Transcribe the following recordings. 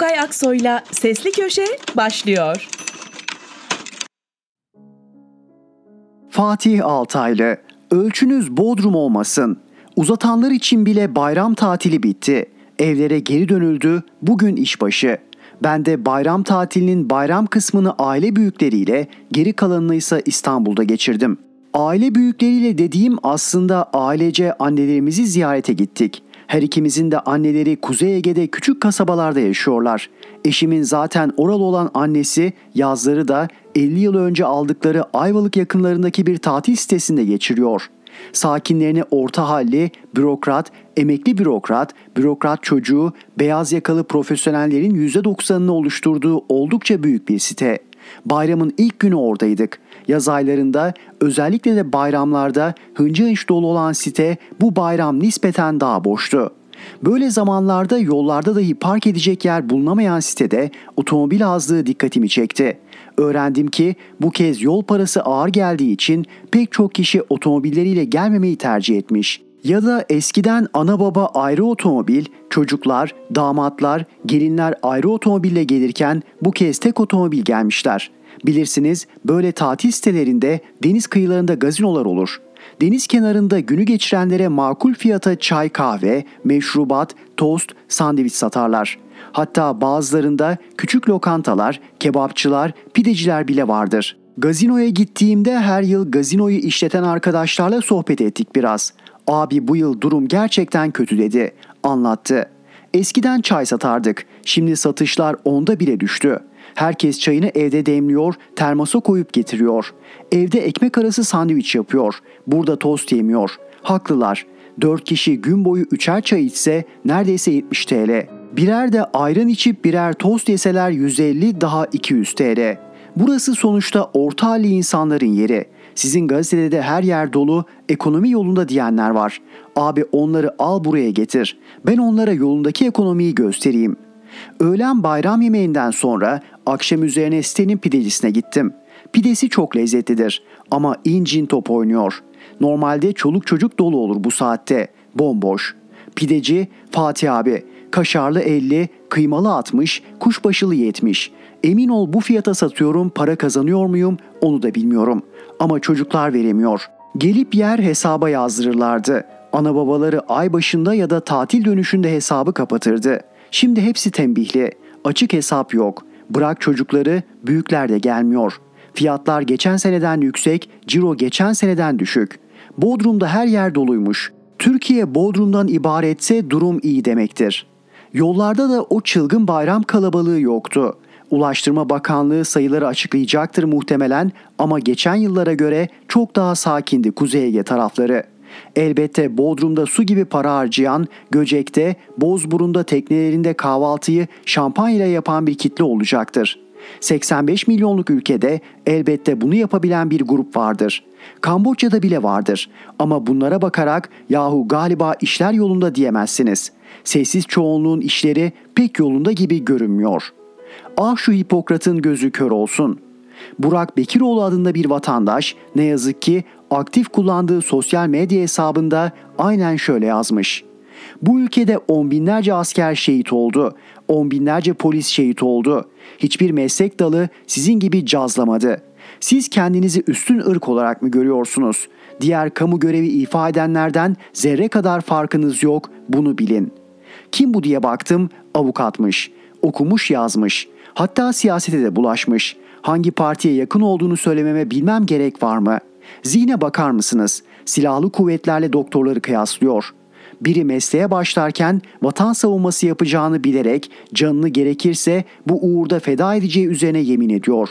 Gökay Aksoy'la Sesli Köşe başlıyor. Fatih Altaylı, ölçünüz Bodrum olmasın. Uzatanlar için bile bayram tatili bitti. Evlere geri dönüldü, bugün işbaşı. Ben de bayram tatilinin bayram kısmını aile büyükleriyle, geri kalanını ise İstanbul'da geçirdim. Aile büyükleriyle dediğim aslında ailece annelerimizi ziyarete gittik. Her ikimizin de anneleri Kuzey Ege'de küçük kasabalarda yaşıyorlar. Eşimin zaten oralı olan annesi yazları da 50 yıl önce aldıkları Ayvalık yakınlarındaki bir tatil sitesinde geçiriyor. Sakinlerini orta halli, bürokrat, emekli bürokrat, bürokrat çocuğu, beyaz yakalı profesyonellerin %90'ını oluşturduğu oldukça büyük bir site. Bayramın ilk günü oradaydık. Yaz aylarında özellikle de bayramlarda hınca hınç dolu olan site bu bayram nispeten daha boştu. Böyle zamanlarda yollarda dahi park edecek yer bulunamayan sitede otomobil azlığı dikkatimi çekti. Öğrendim ki bu kez yol parası ağır geldiği için pek çok kişi otomobilleriyle gelmemeyi tercih etmiş. Ya da eskiden ana baba ayrı otomobil, çocuklar, damatlar, gelinler ayrı otomobille gelirken bu kez tek otomobil gelmişler. Bilirsiniz böyle tatil sitelerinde deniz kıyılarında gazinolar olur. Deniz kenarında günü geçirenlere makul fiyata çay kahve, meşrubat, tost, sandviç satarlar. Hatta bazılarında küçük lokantalar, kebapçılar, pideciler bile vardır. Gazinoya gittiğimde her yıl gazinoyu işleten arkadaşlarla sohbet ettik biraz. Abi bu yıl durum gerçekten kötü dedi. Anlattı. Eskiden çay satardık. Şimdi satışlar onda bile düştü. Herkes çayını evde demliyor, termosa koyup getiriyor. Evde ekmek arası sandviç yapıyor. Burada tost yemiyor. Haklılar. 4 kişi gün boyu üçer çay içse neredeyse 70 TL. Birer de ayran içip birer tost yeseler 150 daha 200 TL. Burası sonuçta orta halli insanların yeri. Sizin gazetede de her yer dolu, ekonomi yolunda diyenler var. Abi onları al buraya getir. Ben onlara yolundaki ekonomiyi göstereyim. Öğlen bayram yemeğinden sonra akşam üzerine sitenin pidecisine gittim. Pidesi çok lezzetlidir ama incin top oynuyor. Normalde çoluk çocuk dolu olur bu saatte. Bomboş. Pideci Fatih abi. Kaşarlı 50, kıymalı 60, kuşbaşılı 70. Emin ol bu fiyata satıyorum para kazanıyor muyum onu da bilmiyorum. Ama çocuklar veremiyor. Gelip yer hesaba yazdırırlardı. Ana babaları ay başında ya da tatil dönüşünde hesabı kapatırdı. Şimdi hepsi tembihli. Açık hesap yok. Bırak çocukları, büyükler de gelmiyor. Fiyatlar geçen seneden yüksek, ciro geçen seneden düşük. Bodrum'da her yer doluymuş. Türkiye Bodrum'dan ibaretse durum iyi demektir. Yollarda da o çılgın bayram kalabalığı yoktu. Ulaştırma Bakanlığı sayıları açıklayacaktır muhtemelen ama geçen yıllara göre çok daha sakindi Kuzey Ege tarafları. Elbette Bodrum'da su gibi para harcayan, Göcek'te, Bozburun'da teknelerinde kahvaltıyı şampanya yapan bir kitle olacaktır. 85 milyonluk ülkede elbette bunu yapabilen bir grup vardır. Kamboçya'da bile vardır. Ama bunlara bakarak yahu galiba işler yolunda diyemezsiniz. Sessiz çoğunluğun işleri pek yolunda gibi görünmüyor. Ah şu Hipokrat'ın gözü kör olsun. Burak Bekiroğlu adında bir vatandaş ne yazık ki aktif kullandığı sosyal medya hesabında aynen şöyle yazmış. Bu ülkede on binlerce asker şehit oldu. On binlerce polis şehit oldu. Hiçbir meslek dalı sizin gibi cazlamadı. Siz kendinizi üstün ırk olarak mı görüyorsunuz? Diğer kamu görevi ifa edenlerden zerre kadar farkınız yok, bunu bilin. Kim bu diye baktım, avukatmış. Okumuş yazmış. Hatta siyasete de bulaşmış. Hangi partiye yakın olduğunu söylememe bilmem gerek var mı? Zihne bakar mısınız? Silahlı kuvvetlerle doktorları kıyaslıyor. Biri mesleğe başlarken vatan savunması yapacağını bilerek canını gerekirse bu uğurda feda edeceği üzerine yemin ediyor.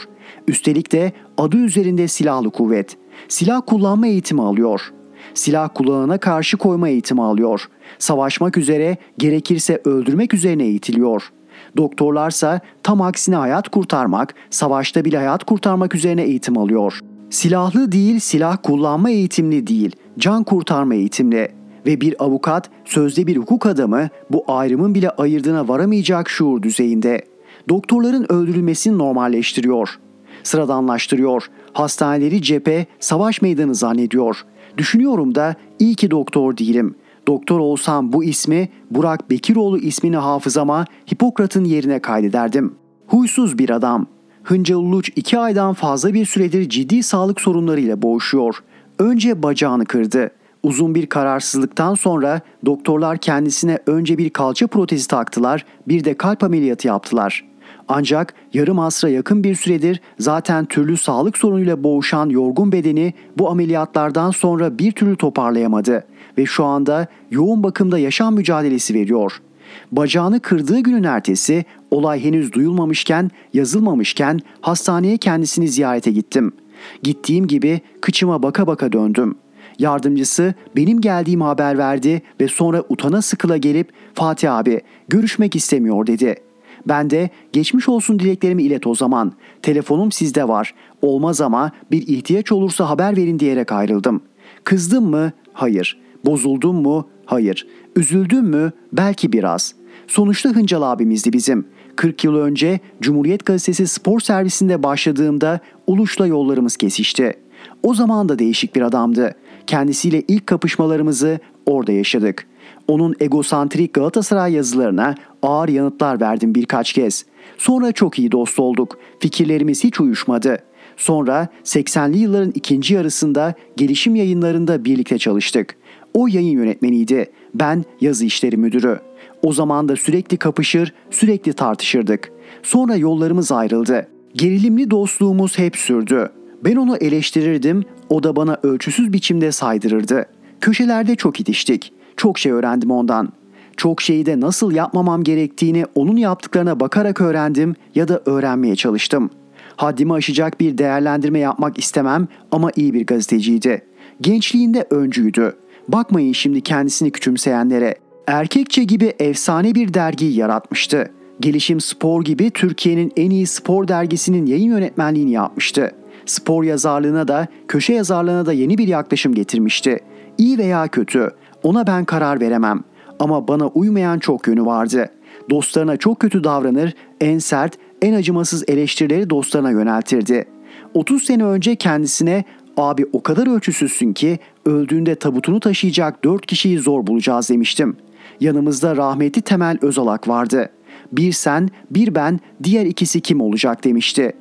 Üstelik de adı üzerinde silahlı kuvvet. Silah kullanma eğitimi alıyor. Silah kullanana karşı koyma eğitimi alıyor. Savaşmak üzere gerekirse öldürmek üzerine eğitiliyor.'' Doktorlarsa tam aksine hayat kurtarmak, savaşta bile hayat kurtarmak üzerine eğitim alıyor. Silahlı değil, silah kullanma eğitimli değil, can kurtarma eğitimli ve bir avukat sözde bir hukuk adamı bu ayrımın bile ayırdığına varamayacak şuur düzeyinde. Doktorların öldürülmesini normalleştiriyor. Sıradanlaştırıyor. Hastaneleri cephe, savaş meydanı zannediyor. Düşünüyorum da iyi ki doktor değilim. Doktor olsam bu ismi Burak Bekiroğlu ismini hafızama Hipokrat'ın yerine kaydederdim. Huysuz bir adam. Hıncal Uluç iki aydan fazla bir süredir ciddi sağlık sorunlarıyla boğuşuyor. Önce bacağını kırdı. Uzun bir kararsızlıktan sonra doktorlar kendisine önce bir kalça protezi taktılar, bir de kalp ameliyatı yaptılar. Ancak yarım asra yakın bir süredir zaten türlü sağlık sorunuyla boğuşan yorgun bedeni bu ameliyatlardan sonra bir türlü toparlayamadı ve şu anda yoğun bakımda yaşam mücadelesi veriyor. Bacağını kırdığı günün ertesi olay henüz duyulmamışken, yazılmamışken hastaneye kendisini ziyarete gittim. Gittiğim gibi kıçıma baka baka döndüm. Yardımcısı benim geldiğimi haber verdi ve sonra utana sıkıla gelip Fatih abi görüşmek istemiyor dedi. Ben de geçmiş olsun dileklerimi ilet o zaman. Telefonum sizde var. Olmaz ama bir ihtiyaç olursa haber verin diyerek ayrıldım. Kızdım mı? Hayır. Bozuldum mu? Hayır. Üzüldüm mü? Belki biraz. Sonuçta Hıncal abimizdi bizim. 40 yıl önce Cumhuriyet Gazetesi spor servisinde başladığımda Uluş'la yollarımız kesişti. O zaman da değişik bir adamdı. Kendisiyle ilk kapışmalarımızı orada yaşadık. Onun egosantrik Galatasaray yazılarına ağır yanıtlar verdim birkaç kez. Sonra çok iyi dost olduk. Fikirlerimiz hiç uyuşmadı. Sonra 80'li yılların ikinci yarısında gelişim yayınlarında birlikte çalıştık. O yayın yönetmeniydi. Ben yazı işleri müdürü. O zaman da sürekli kapışır, sürekli tartışırdık. Sonra yollarımız ayrıldı. Gerilimli dostluğumuz hep sürdü. Ben onu eleştirirdim, o da bana ölçüsüz biçimde saydırırdı. Köşelerde çok itiştik. Çok şey öğrendim ondan. Çok şeyi de nasıl yapmamam gerektiğini onun yaptıklarına bakarak öğrendim ya da öğrenmeye çalıştım. Haddimi aşacak bir değerlendirme yapmak istemem ama iyi bir gazeteciydi. Gençliğinde öncüydü. Bakmayın şimdi kendisini küçümseyenlere. Erkekçe gibi efsane bir dergiyi yaratmıştı. Gelişim Spor gibi Türkiye'nin en iyi spor dergisinin yayın yönetmenliğini yapmıştı. Spor yazarlığına da, köşe yazarlığına da yeni bir yaklaşım getirmişti. İyi veya kötü, ona ben karar veremem. Ama bana uymayan çok yönü vardı. Dostlarına çok kötü davranır, en sert, en acımasız eleştirileri dostlarına yöneltirdi. 30 sene önce kendisine abi o kadar ölçüsüzsün ki öldüğünde tabutunu taşıyacak 4 kişiyi zor bulacağız demiştim. Yanımızda rahmetli Temel Özalak vardı. Bir sen, bir ben, diğer ikisi kim olacak demişti.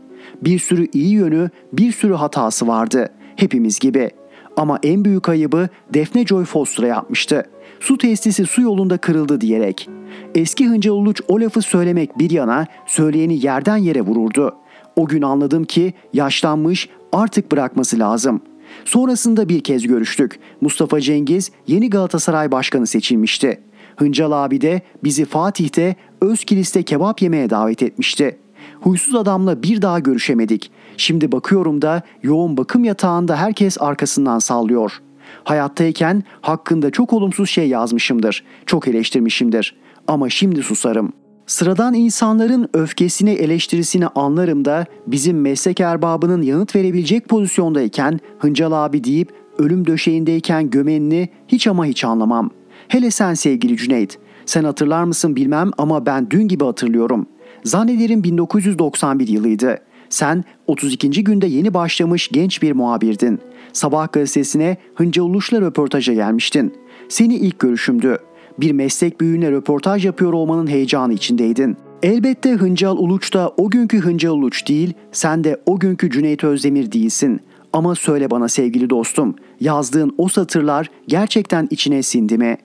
Bir sürü iyi yönü, bir sürü hatası vardı. Hepimiz gibi. Ama en büyük ayıbı Defne Joy Foster'a yapmıştı. Su testisi su yolunda kırıldı diyerek. Eski Hıncal Uluç o lafı söylemek bir yana söyleyeni yerden yere vururdu. O gün anladım ki yaşlanmış artık bırakması lazım. Sonrasında bir kez görüştük. Mustafa Cengiz yeni Galatasaray Başkanı seçilmişti. Hıncal abi de bizi Fatih'te Özkilis'te kebap yemeye davet etmişti. Huysuz adamla bir daha görüşemedik. Şimdi bakıyorum da yoğun bakım yatağında herkes arkasından sallıyor. Hayattayken hakkında çok olumsuz şey yazmışımdır. Çok eleştirmişimdir. Ama şimdi susarım. Sıradan insanların öfkesini eleştirisini anlarım da bizim meslek erbabının yanıt verebilecek pozisyondayken Hıncal abi deyip ölüm döşeğindeyken gömenini hiç ama hiç anlamam. Hele sen sevgili Cüneyt. Sen hatırlar mısın bilmem ama ben dün gibi hatırlıyorum. Zannederim 1991 yılıydı. Sen 32. günde yeni başlamış genç bir muhabirdin. Sabah gazetesine Hınca Uluş'la röportaja gelmiştin. Seni ilk görüşümdü. Bir meslek büyüğüne röportaj yapıyor olmanın heyecanı içindeydin. Elbette Hıncal Uluç da o günkü Hıncal Uluç değil, sen de o günkü Cüneyt Özdemir değilsin. Ama söyle bana sevgili dostum, yazdığın o satırlar gerçekten içine sindi mi?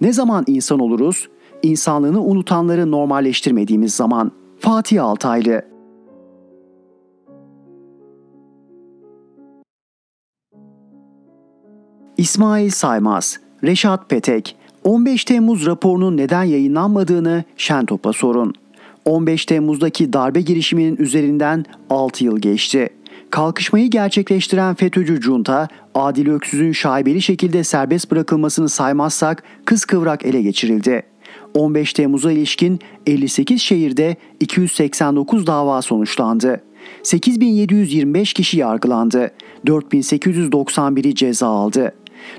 Ne zaman insan oluruz? İnsanlığını unutanları normalleştirmediğimiz zaman. Fatih Altaylı İsmail Saymaz, Reşat Petek, 15 Temmuz raporunun neden yayınlanmadığını Şentop'a sorun. 15 Temmuz'daki darbe girişiminin üzerinden 6 yıl geçti. Kalkışmayı gerçekleştiren FETÖ'cü junta, Adil Öksüz'ün şaibeli şekilde serbest bırakılmasını saymazsak kıskıvrak ele geçirildi. 15 Temmuz'a ilişkin 58 şehirde 289 dava sonuçlandı. 8725 kişi yargılandı. 4891'i ceza aldı.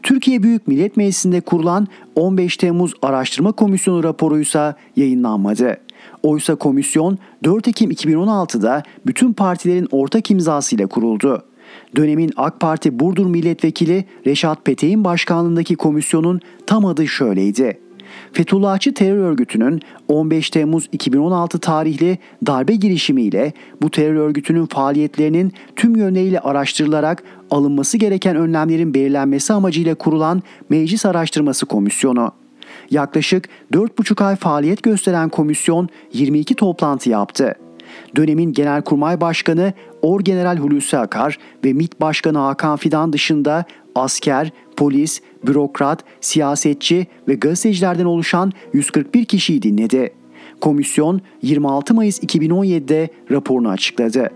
Türkiye Büyük Millet Meclisi'nde kurulan 15 Temmuz Araştırma Komisyonu raporuysa yayınlanmadı. Oysa komisyon 4 Ekim 2016'da bütün partilerin ortak imzasıyla kuruldu. Dönemin AK Parti Burdur Milletvekili Reşat Petek'in başkanlığındaki komisyonun tam adı şöyleydi. Fethullahçı terör örgütünün 15 Temmuz 2016 tarihli darbe girişimiyle bu terör örgütünün faaliyetlerinin tüm yönleriyle araştırılarak alınması gereken önlemlerin belirlenmesi amacıyla kurulan Meclis Araştırması Komisyonu. Yaklaşık 4,5 ay faaliyet gösteren komisyon 22 toplantı yaptı. Dönemin Genelkurmay Başkanı Orgeneral Hulusi Akar ve MİT Başkanı Hakan Fidan dışında asker, polis, bürokrat, siyasetçi ve gazetecilerden oluşan 141 kişiyi dinledi. Komisyon 26 Mayıs 2017'de raporunu açıkladı.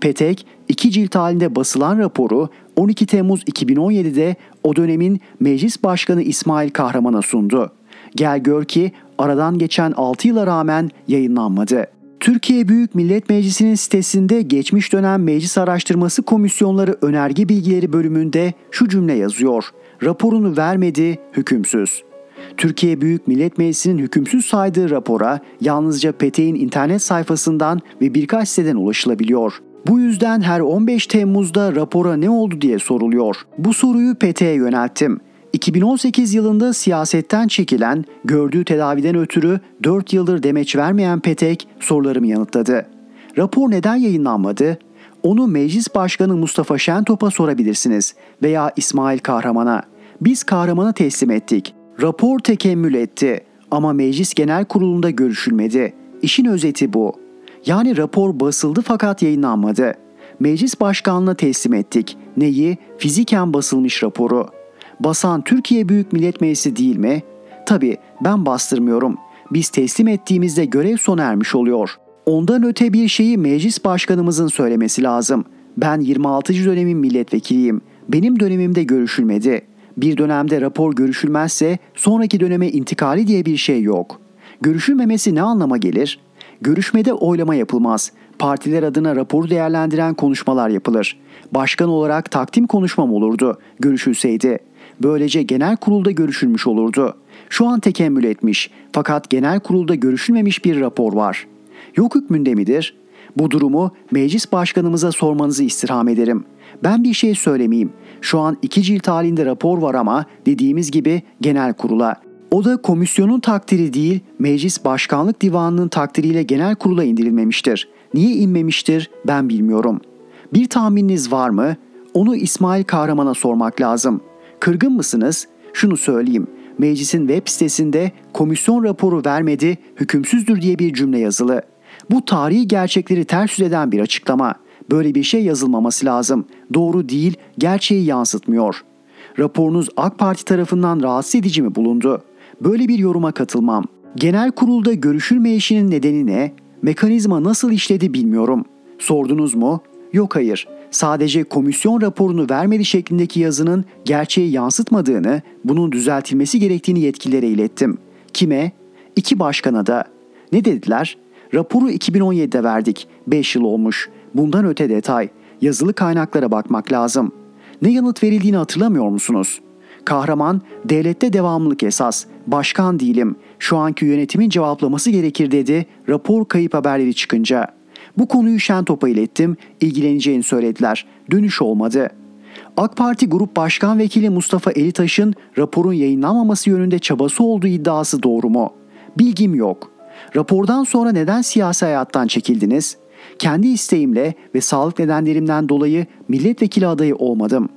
Petek, iki cilt halinde basılan raporu 12 Temmuz 2017'de o dönemin Meclis Başkanı İsmail Kahraman'a sundu. Gel gör ki aradan geçen 6 yıla rağmen yayınlanmadı. Türkiye Büyük Millet Meclisi'nin sitesinde geçmiş dönem Meclis Araştırması Komisyonları Önerge Bilgileri bölümünde şu cümle yazıyor. Raporunu vermedi, hükümsüz. Türkiye Büyük Millet Meclisi'nin hükümsüz saydığı rapora yalnızca Petek'in internet sayfasından ve birkaç siteden ulaşılabiliyor. Bu yüzden her 15 Temmuz'da rapora ne oldu diye soruluyor. Bu soruyu Petek'e yönelttim. 2018 yılında siyasetten çekilen, gördüğü tedaviden ötürü 4 yıldır demeç vermeyen Petek sorularımı yanıtladı. Rapor neden yayınlanmadı? Onu Meclis Başkanı Mustafa Şentop'a sorabilirsiniz veya İsmail Kahraman'a. Biz Kahraman'a teslim ettik. Rapor tekemmül etti ama Meclis Genel Kurulu'nda görüşülmedi. İşin özeti bu. Yani rapor basıldı fakat yayınlanmadı. Meclis Başkanlığı'na teslim ettik. Neyi? Fiziken basılmış raporu. Basan Türkiye Büyük Millet Meclisi değil mi? Tabi ben bastırmıyorum. Biz teslim ettiğimizde görev sona ermiş oluyor. Ondan öte bir şeyi meclis başkanımızın söylemesi lazım. Ben 26. dönemin milletvekiliyim. Benim dönemimde görüşülmedi. Bir dönemde rapor görüşülmezse sonraki döneme intikali diye bir şey yok. Görüşülmemesi ne anlama gelir? Görüşmede oylama yapılmaz. Partiler adına raporu değerlendiren konuşmalar yapılır. Başkan olarak takdim konuşmam olurdu görüşülseydi. Böylece genel kurulda görüşülmüş olurdu. Şu an tekemmül etmiş fakat genel kurulda görüşülmemiş bir rapor var. Yok hükmünde midir? Bu durumu meclis başkanımıza sormanızı istirham ederim. Ben bir şey söylemeyeyim. Şu an iki cilt halinde rapor var ama dediğimiz gibi genel kurula. O da komisyonun takdiri değil, meclis başkanlık divanının takdiriyle genel kurula indirilmemiştir. Niye inmemiştir ben bilmiyorum. Bir tahmininiz var mı? Onu İsmail Kahraman'a sormak lazım.'' Kırgın mısınız? Şunu söyleyeyim. Meclisin web sitesinde komisyon raporu vermedi, hükümsüzdür diye bir cümle yazılı. Bu tarihi gerçekleri ters yüz eden bir açıklama. Böyle bir şey yazılmaması lazım. Doğru değil, gerçeği yansıtmıyor. Raporunuz AK Parti tarafından rahatsız edici mi bulundu? Böyle bir yoruma katılmam. Genel kurulda görüşülmeyişinin nedeni ne? Mekanizma nasıl işledi bilmiyorum. Sordunuz mu? Yok hayır sadece komisyon raporunu vermedi şeklindeki yazının gerçeği yansıtmadığını, bunun düzeltilmesi gerektiğini yetkililere ilettim. Kime? İki başkana da. Ne dediler? Raporu 2017'de verdik. 5 yıl olmuş. Bundan öte detay. Yazılı kaynaklara bakmak lazım. Ne yanıt verildiğini hatırlamıyor musunuz? Kahraman, devlette devamlılık esas. Başkan değilim. Şu anki yönetimin cevaplaması gerekir dedi rapor kayıp haberleri çıkınca.'' Bu konuyu Şentop'a ilettim, ilgileneceğini söylediler. Dönüş olmadı. AK Parti Grup Başkan Vekili Mustafa Elitaş'ın raporun yayınlanmaması yönünde çabası olduğu iddiası doğru mu? Bilgim yok. Rapordan sonra neden siyasi hayattan çekildiniz? Kendi isteğimle ve sağlık nedenlerimden dolayı milletvekili adayı olmadım.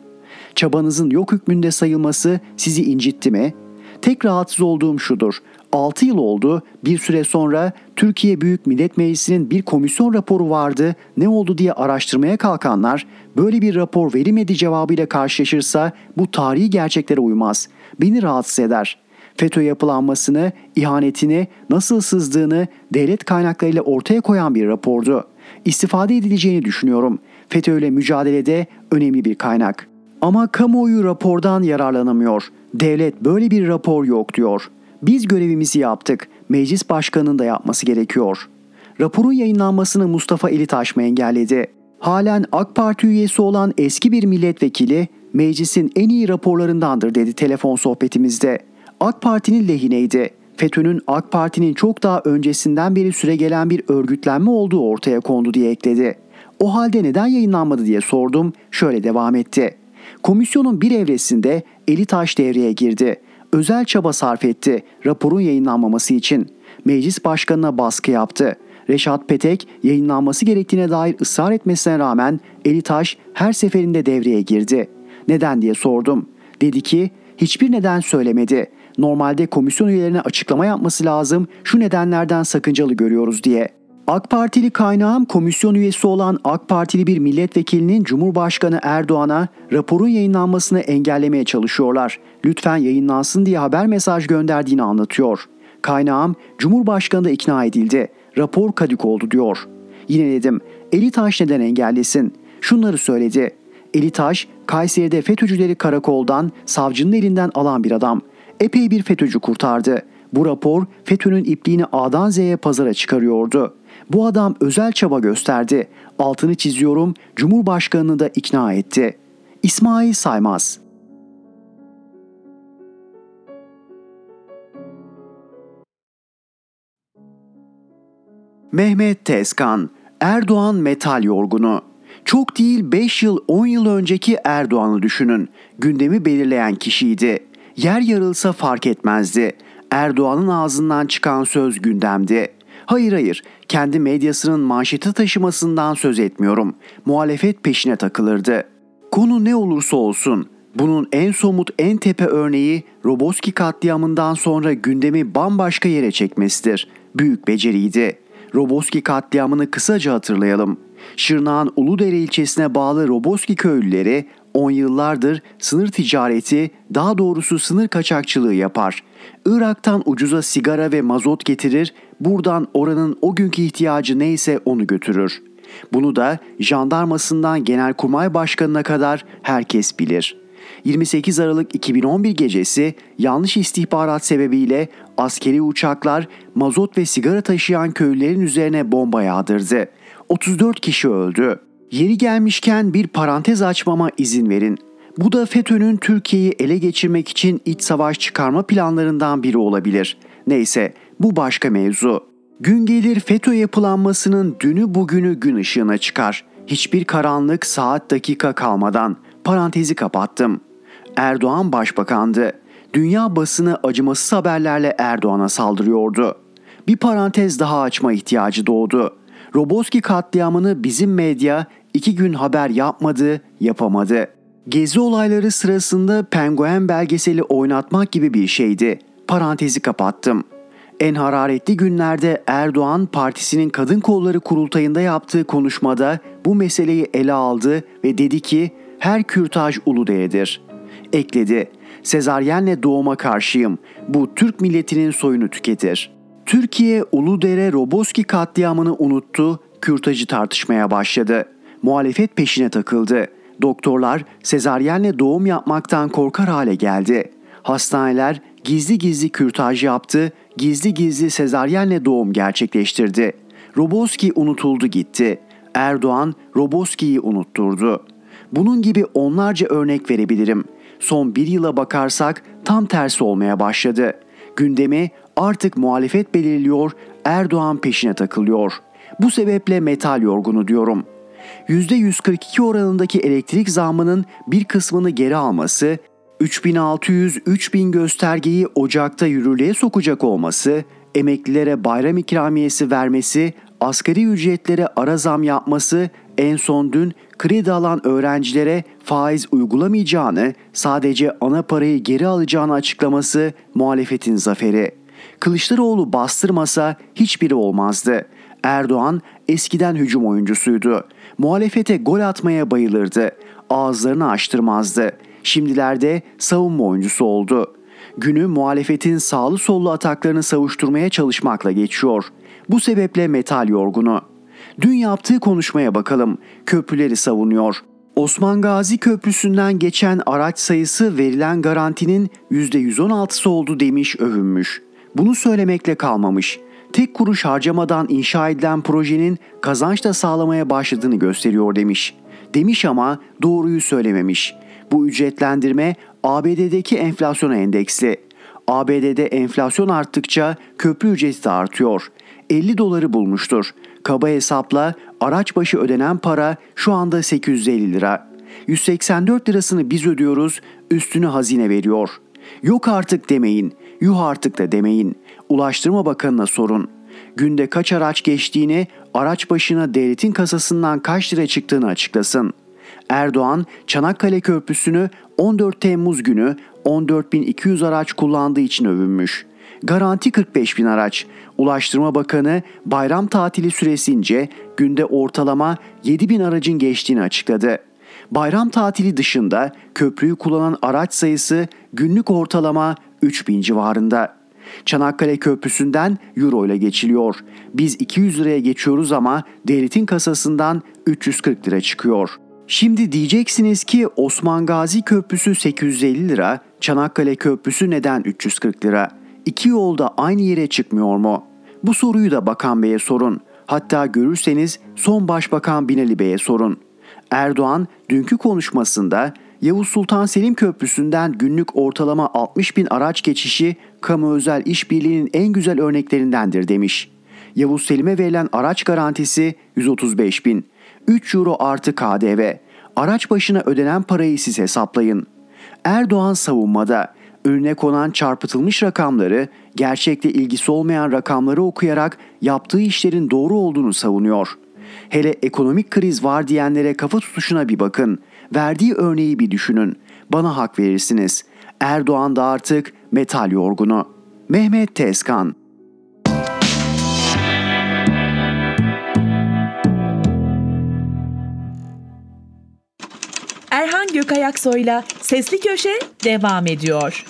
Çabanızın yok hükmünde sayılması sizi incitti mi? Tek rahatsız olduğum şudur. 6 yıl oldu. Bir süre sonra Türkiye Büyük Millet Meclisi'nin bir komisyon raporu vardı. Ne oldu diye araştırmaya kalkanlar böyle bir rapor verilmedi cevabıyla karşılaşırsa bu tarihi gerçeklere uymaz. Beni rahatsız eder. FETÖ yapılanmasını, ihanetini, nasıl sızdığını devlet kaynaklarıyla ortaya koyan bir rapordu. İstifade edileceğini düşünüyorum. FETÖ ile mücadelede önemli bir kaynak. Ama kamuoyu rapordan yararlanamıyor. Devlet böyle bir rapor yok diyor. Biz görevimizi yaptık. Meclis başkanının da yapması gerekiyor. Raporun yayınlanmasını Mustafa Elitaş mı engelledi? Halen AK Parti üyesi olan eski bir milletvekili meclisin en iyi raporlarındandır dedi telefon sohbetimizde. AK Parti'nin lehineydi. FETÖ'nün AK Parti'nin çok daha öncesinden beri süre gelen bir örgütlenme olduğu ortaya kondu diye ekledi. O halde neden yayınlanmadı diye sordum. Şöyle devam etti. Komisyonun bir evresinde Eli Taş devreye girdi. Özel çaba sarf etti raporun yayınlanmaması için. Meclis başkanına baskı yaptı. Reşat Petek yayınlanması gerektiğine dair ısrar etmesine rağmen Eli Taş her seferinde devreye girdi. Neden diye sordum. Dedi ki hiçbir neden söylemedi. Normalde komisyon üyelerine açıklama yapması lazım şu nedenlerden sakıncalı görüyoruz diye. AK Partili kaynağım komisyon üyesi olan AK Partili bir milletvekilinin Cumhurbaşkanı Erdoğan'a raporun yayınlanmasını engellemeye çalışıyorlar. Lütfen yayınlansın diye haber mesaj gönderdiğini anlatıyor. Kaynağım Cumhurbaşkanı da ikna edildi. Rapor kadük oldu diyor. Yine dedim Eli Taş neden engellesin? Şunları söyledi. Eli Taş Kayseri'de FETÖ'cüleri karakoldan savcının elinden alan bir adam. Epey bir FETÖ'cü kurtardı. Bu rapor FETÖ'nün ipliğini A'dan Z'ye pazara çıkarıyordu. Bu adam özel çaba gösterdi. Altını çiziyorum, Cumhurbaşkanını da ikna etti. İsmail Saymaz Mehmet Tezkan, Erdoğan metal yorgunu. Çok değil 5 yıl 10 yıl önceki Erdoğan'ı düşünün. Gündemi belirleyen kişiydi. Yer yarılsa fark etmezdi. Erdoğan'ın ağzından çıkan söz gündemdi. Hayır hayır, kendi medyasının manşeti taşımasından söz etmiyorum. Muhalefet peşine takılırdı. Konu ne olursa olsun, bunun en somut en tepe örneği Roboski katliamından sonra gündemi bambaşka yere çekmesidir. Büyük beceriydi. Roboski katliamını kısaca hatırlayalım. Şırnak'ın Uludere ilçesine bağlı Roboski köylüleri 10 yıllardır sınır ticareti, daha doğrusu sınır kaçakçılığı yapar. Irak'tan ucuza sigara ve mazot getirir, buradan oranın o günkü ihtiyacı neyse onu götürür. Bunu da jandarmasından genelkurmay başkanına kadar herkes bilir.'' 28 Aralık 2011 gecesi yanlış istihbarat sebebiyle askeri uçaklar mazot ve sigara taşıyan köylülerin üzerine bomba yağdırdı. 34 kişi öldü. Yeri gelmişken bir parantez açmama izin verin. Bu da FETÖ'nün Türkiye'yi ele geçirmek için iç savaş çıkarma planlarından biri olabilir. Neyse bu başka mevzu. Gün gelir FETÖ yapılanmasının dünü bugünü gün ışığına çıkar. Hiçbir karanlık saat dakika kalmadan parantezi kapattım. Erdoğan başbakandı. Dünya basını acımasız haberlerle Erdoğan'a saldırıyordu. Bir parantez daha açma ihtiyacı doğdu. Roboski katliamını bizim medya iki gün haber yapmadı, yapamadı. Gezi olayları sırasında penguen belgeseli oynatmak gibi bir şeydi. Parantezi kapattım. En hararetli günlerde Erdoğan partisinin kadın kolları kurultayında yaptığı konuşmada bu meseleyi ele aldı ve dedi ki her kürtaj Uludere'dir. Ekledi. Sezaryenle doğuma karşıyım. Bu Türk milletinin soyunu tüketir. Türkiye Uludere Roboski katliamını unuttu, kürtajı tartışmaya başladı. Muhalefet peşine takıldı. Doktorlar sezaryenle doğum yapmaktan korkar hale geldi. Hastaneler gizli gizli kürtaj yaptı, gizli gizli sezaryenle doğum gerçekleştirdi. Roboski unutuldu gitti. Erdoğan Roboski'yi unutturdu. Bunun gibi onlarca örnek verebilirim. Son bir yıla bakarsak tam tersi olmaya başladı. Gündemi artık muhalefet belirliyor, Erdoğan peşine takılıyor. Bu sebeple metal yorgunu diyorum. %142 oranındaki elektrik zammının bir kısmını geri alması, 3600-3000 göstergeyi Ocak'ta yürürlüğe sokacak olması, emeklilere bayram ikramiyesi vermesi, asgari ücretlere ara zam yapması, en son dün kredi alan öğrencilere faiz uygulamayacağını, sadece ana parayı geri alacağını açıklaması muhalefetin zaferi. Kılıçdaroğlu bastırmasa hiçbiri olmazdı. Erdoğan eskiden hücum oyuncusuydu. Muhalefete gol atmaya bayılırdı. Ağızlarını açtırmazdı. Şimdilerde savunma oyuncusu oldu. Günü muhalefetin sağlı sollu ataklarını savuşturmaya çalışmakla geçiyor. Bu sebeple metal yorgunu. Dün yaptığı konuşmaya bakalım. Köprüleri savunuyor. Osman Gazi Köprüsü'nden geçen araç sayısı verilen garantinin %116'sı oldu demiş övünmüş. Bunu söylemekle kalmamış. Tek kuruş harcamadan inşa edilen projenin kazanç da sağlamaya başladığını gösteriyor demiş. Demiş ama doğruyu söylememiş. Bu ücretlendirme ABD'deki enflasyona endeksli. ABD'de enflasyon arttıkça köprü ücreti de artıyor. 50 doları bulmuştur. Kaba hesapla araç başı ödenen para şu anda 850 lira. 184 lirasını biz ödüyoruz, üstünü hazine veriyor. Yok artık demeyin, yuh artık da demeyin. Ulaştırma Bakanı'na sorun. Günde kaç araç geçtiğini, araç başına devletin kasasından kaç lira çıktığını açıklasın. Erdoğan, Çanakkale Köprüsü'nü 14 Temmuz günü 14.200 araç kullandığı için övünmüş. Garanti 45 bin araç. Ulaştırma Bakanı bayram tatili süresince günde ortalama 7 bin aracın geçtiğini açıkladı. Bayram tatili dışında köprüyü kullanan araç sayısı günlük ortalama 3 bin civarında. Çanakkale Köprüsü'nden euro ile geçiliyor. Biz 200 liraya geçiyoruz ama devletin kasasından 340 lira çıkıyor. Şimdi diyeceksiniz ki Osman Gazi Köprüsü 850 lira, Çanakkale Köprüsü neden 340 lira? İki yolda aynı yere çıkmıyor mu? Bu soruyu da Bakan Bey'e sorun. Hatta görürseniz son Başbakan Binali Bey'e sorun. Erdoğan dünkü konuşmasında Yavuz Sultan Selim Köprüsü'nden günlük ortalama 60 bin araç geçişi kamu özel işbirliğinin en güzel örneklerindendir demiş. Yavuz Selim'e verilen araç garantisi 135 bin. 3 euro artı KDV. Araç başına ödenen parayı siz hesaplayın. Erdoğan savunmada önüne konan çarpıtılmış rakamları, gerçekte ilgisi olmayan rakamları okuyarak yaptığı işlerin doğru olduğunu savunuyor. Hele ekonomik kriz var diyenlere kafa tutuşuna bir bakın. Verdiği örneği bir düşünün. Bana hak verirsiniz. Erdoğan da artık metal yorgunu. Mehmet Tezkan Erhan Gökayaksoy'la Sesli Köşe devam ediyor.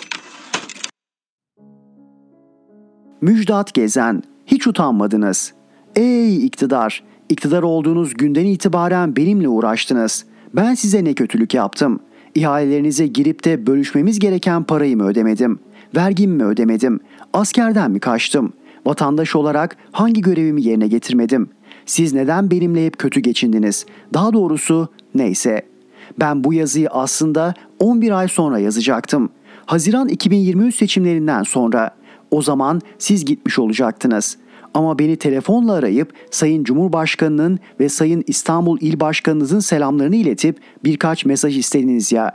Müjdat Gezen, hiç utanmadınız. Ey iktidar, iktidar olduğunuz günden itibaren benimle uğraştınız. Ben size ne kötülük yaptım? İhalelerinize girip de bölüşmemiz gereken parayı mı ödemedim? Vergimi mi ödemedim? Askerden mi kaçtım? Vatandaş olarak hangi görevimi yerine getirmedim? Siz neden benimle hep kötü geçindiniz? Daha doğrusu neyse. Ben bu yazıyı aslında 11 ay sonra yazacaktım. Haziran 2023 seçimlerinden sonra. O zaman siz gitmiş olacaktınız. Ama beni telefonla arayıp Sayın Cumhurbaşkanı'nın ve Sayın İstanbul İl Başkanınızın selamlarını iletip birkaç mesaj istediniz ya.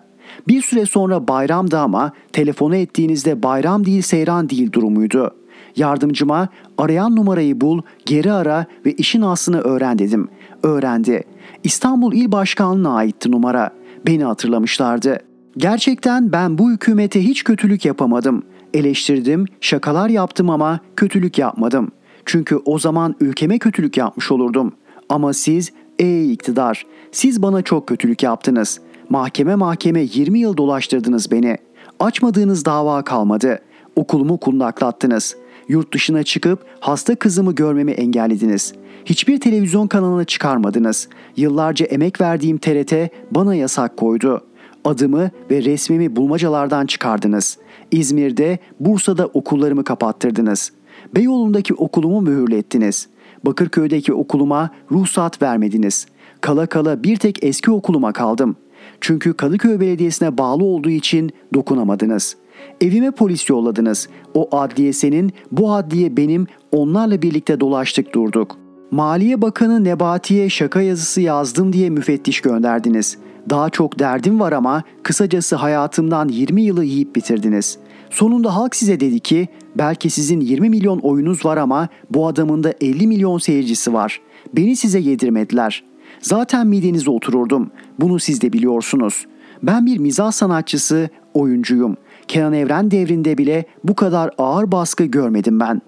Bir süre sonra bayramdı ama telefonu ettiğinizde bayram değil seyran değil durumuydu. Yardımcıma arayan numarayı bul, geri ara ve işin aslını öğren dedim. Öğrendi. İstanbul İl Başkanlığı'na aitti numara. Beni hatırlamışlardı. Gerçekten ben bu hükümete hiç kötülük yapamadım. Eleştirdim, şakalar yaptım ama kötülük yapmadım. Çünkü o zaman ülkeme kötülük yapmış olurdum. Ama siz ey iktidar, siz bana çok kötülük yaptınız. Mahkeme mahkeme 20 yıl dolaştırdınız beni. Açmadığınız dava kalmadı. Okulumu kundaklattınız. Yurt dışına çıkıp hasta kızımı görmemi engellediniz. Hiçbir televizyon kanalına çıkarmadınız. Yıllarca emek verdiğim TRT bana yasak koydu. Adımı ve resmimi bulmacalardan çıkardınız. İzmir'de, Bursa'da okullarımı kapattırdınız. Beyoğlu'ndaki okulumu mühürlettiniz. Bakırköy'deki okuluma ruhsat vermediniz. Kala kala bir tek eski okuluma kaldım. Çünkü Kadıköy Belediyesi'ne bağlı olduğu için dokunamadınız. Evime polis yolladınız. O adliye senin, bu adliye benim, onlarla birlikte dolaştık durduk. Maliye Bakanı Nebati'ye şaka yazısı yazdım diye müfettiş gönderdiniz. Daha çok derdim var ama kısacası hayatımdan 20 yılı yiyip bitirdiniz. Sonunda halk size dedi ki belki sizin 20 milyon oyunuz var ama bu adamın da 50 milyon seyircisi var. Beni size yedirmediler. Zaten midenize otururdum. Bunu siz de biliyorsunuz. Ben bir mizah sanatçısı, oyuncuyum. Kenan Evren devrinde bile bu kadar ağır baskı görmedim ben.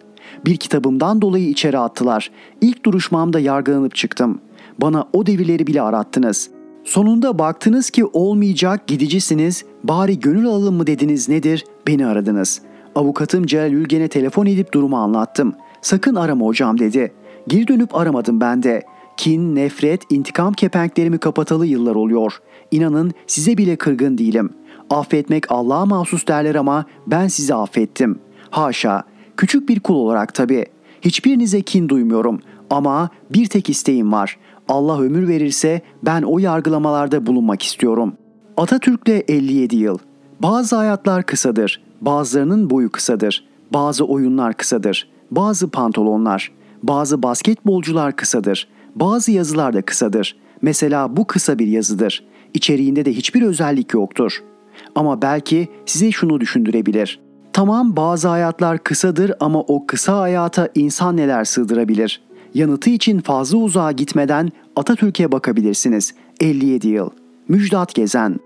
Bir kitabımdan dolayı içeri attılar. İlk duruşmamda yargılanıp çıktım. Bana o devirleri bile arattınız. Sonunda baktınız ki olmayacak gidicisiniz. Bari gönül alalım mı dediniz nedir? Beni aradınız. Avukatım Celal Ülgen'e telefon edip durumu anlattım. Sakın arama hocam dedi. Geri dönüp aramadım ben de. Kin, nefret, intikam kepenklerimi kapatalı yıllar oluyor. İnanın size bile kırgın değilim. Affetmek Allah'a mahsus derler ama ben sizi affettim. Haşa, küçük bir kul olarak tabii. Hiçbirinize kin duymuyorum ama bir tek isteğim var. Allah ömür verirse ben o yargılamalarda bulunmak istiyorum. Atatürk'le 57 yıl. Bazı hayatlar kısadır, bazılarının boyu kısadır. Bazı oyunlar kısadır, bazı pantolonlar. Bazı basketbolcular kısadır. Bazı yazılar da kısadır. Mesela bu kısa bir yazıdır. İçeriğinde de hiçbir özellik yoktur. Ama belki size şunu düşündürebilir. Tamam bazı hayatlar kısadır ama o kısa hayata insan neler sığdırabilir? Yanıtı için fazla uzağa gitmeden Atatürk'e bakabilirsiniz. 57 yıl. Müjdat Gezen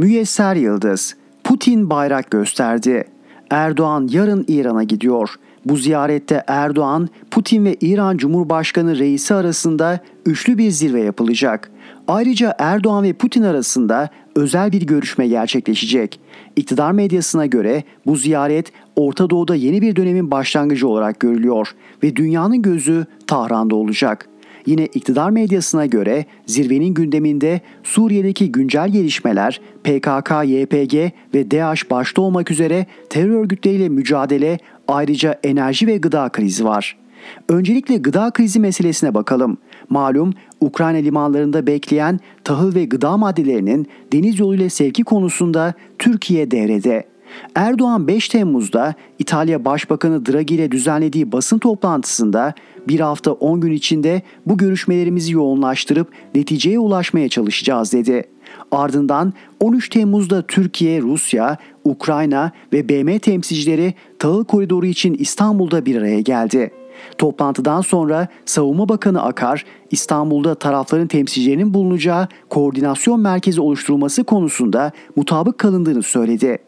Müyesser Yıldız Putin bayrak gösterdi. Erdoğan yarın İran'a gidiyor. Bu ziyarette Erdoğan, Putin ve İran Cumhurbaşkanı reisi arasında üçlü bir zirve yapılacak. Ayrıca Erdoğan ve Putin arasında özel bir görüşme gerçekleşecek. İktidar medyasına göre bu ziyaret Orta Doğu'da yeni bir dönemin başlangıcı olarak görülüyor ve dünyanın gözü Tahran'da olacak. Yine iktidar medyasına göre zirvenin gündeminde Suriye'deki güncel gelişmeler, PKK, YPG ve DAEŞ başta olmak üzere terör örgütleriyle mücadele, ayrıca enerji ve gıda krizi var. Öncelikle gıda krizi meselesine bakalım. Malum Ukrayna limanlarında bekleyen tahıl ve gıda maddelerinin deniz yoluyla sevki konusunda Türkiye devrede. Erdoğan 5 Temmuz'da İtalya Başbakanı Draghi ile düzenlediği basın toplantısında bir hafta 10 gün içinde bu görüşmelerimizi yoğunlaştırıp neticeye ulaşmaya çalışacağız dedi. Ardından 13 Temmuz'da Türkiye, Rusya, Ukrayna ve BM temsilcileri tahıl koridoru için İstanbul'da bir araya geldi. Toplantıdan sonra Savunma Bakanı Akar, İstanbul'da tarafların temsilcilerinin bulunacağı koordinasyon merkezi oluşturulması konusunda mutabık kalındığını söyledi.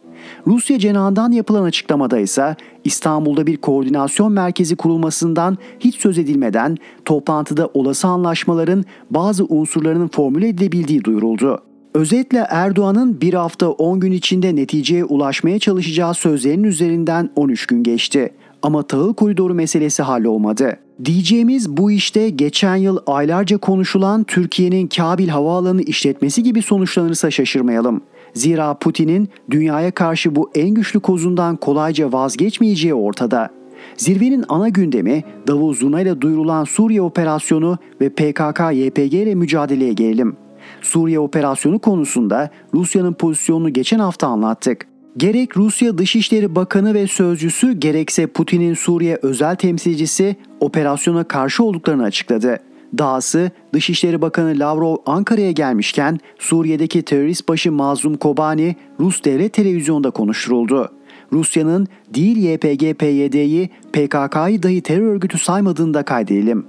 Rusya cenahından yapılan açıklamada ise İstanbul'da bir koordinasyon merkezi kurulmasından hiç söz edilmeden toplantıda olası anlaşmaların bazı unsurlarının formüle edilebildiği duyuruldu. Özetle Erdoğan'ın bir hafta 10 gün içinde neticeye ulaşmaya çalışacağı sözlerinin üzerinden 13 gün geçti. Ama tahıl koridoru meselesi hallolmadı. Diyeceğimiz bu işte geçen yıl aylarca konuşulan Türkiye'nin Kabil Havaalanı işletmesi gibi sonuçlanırsa şaşırmayalım. Zira Putin'in dünyaya karşı bu en güçlü kozundan kolayca vazgeçmeyeceği ortada. Zirvenin ana gündemi davul zurnayla duyurulan Suriye operasyonu ve PKK-YPG ile mücadeleye gelelim. Suriye operasyonu konusunda Rusya'nın pozisyonunu geçen hafta anlattık. Gerek Rusya Dışişleri Bakanı ve sözcüsü gerekse Putin'in Suriye özel temsilcisi operasyona karşı olduklarını açıkladı. Dahası Dışişleri Bakanı Lavrov Ankara'ya gelmişken Suriye'deki terörist başı Mazlum Kobani Rus devlet televizyonda konuşturuldu. Rusya'nın değil YPG-PYD'yi PKK'yı dahi terör örgütü saymadığını da kaydedelim.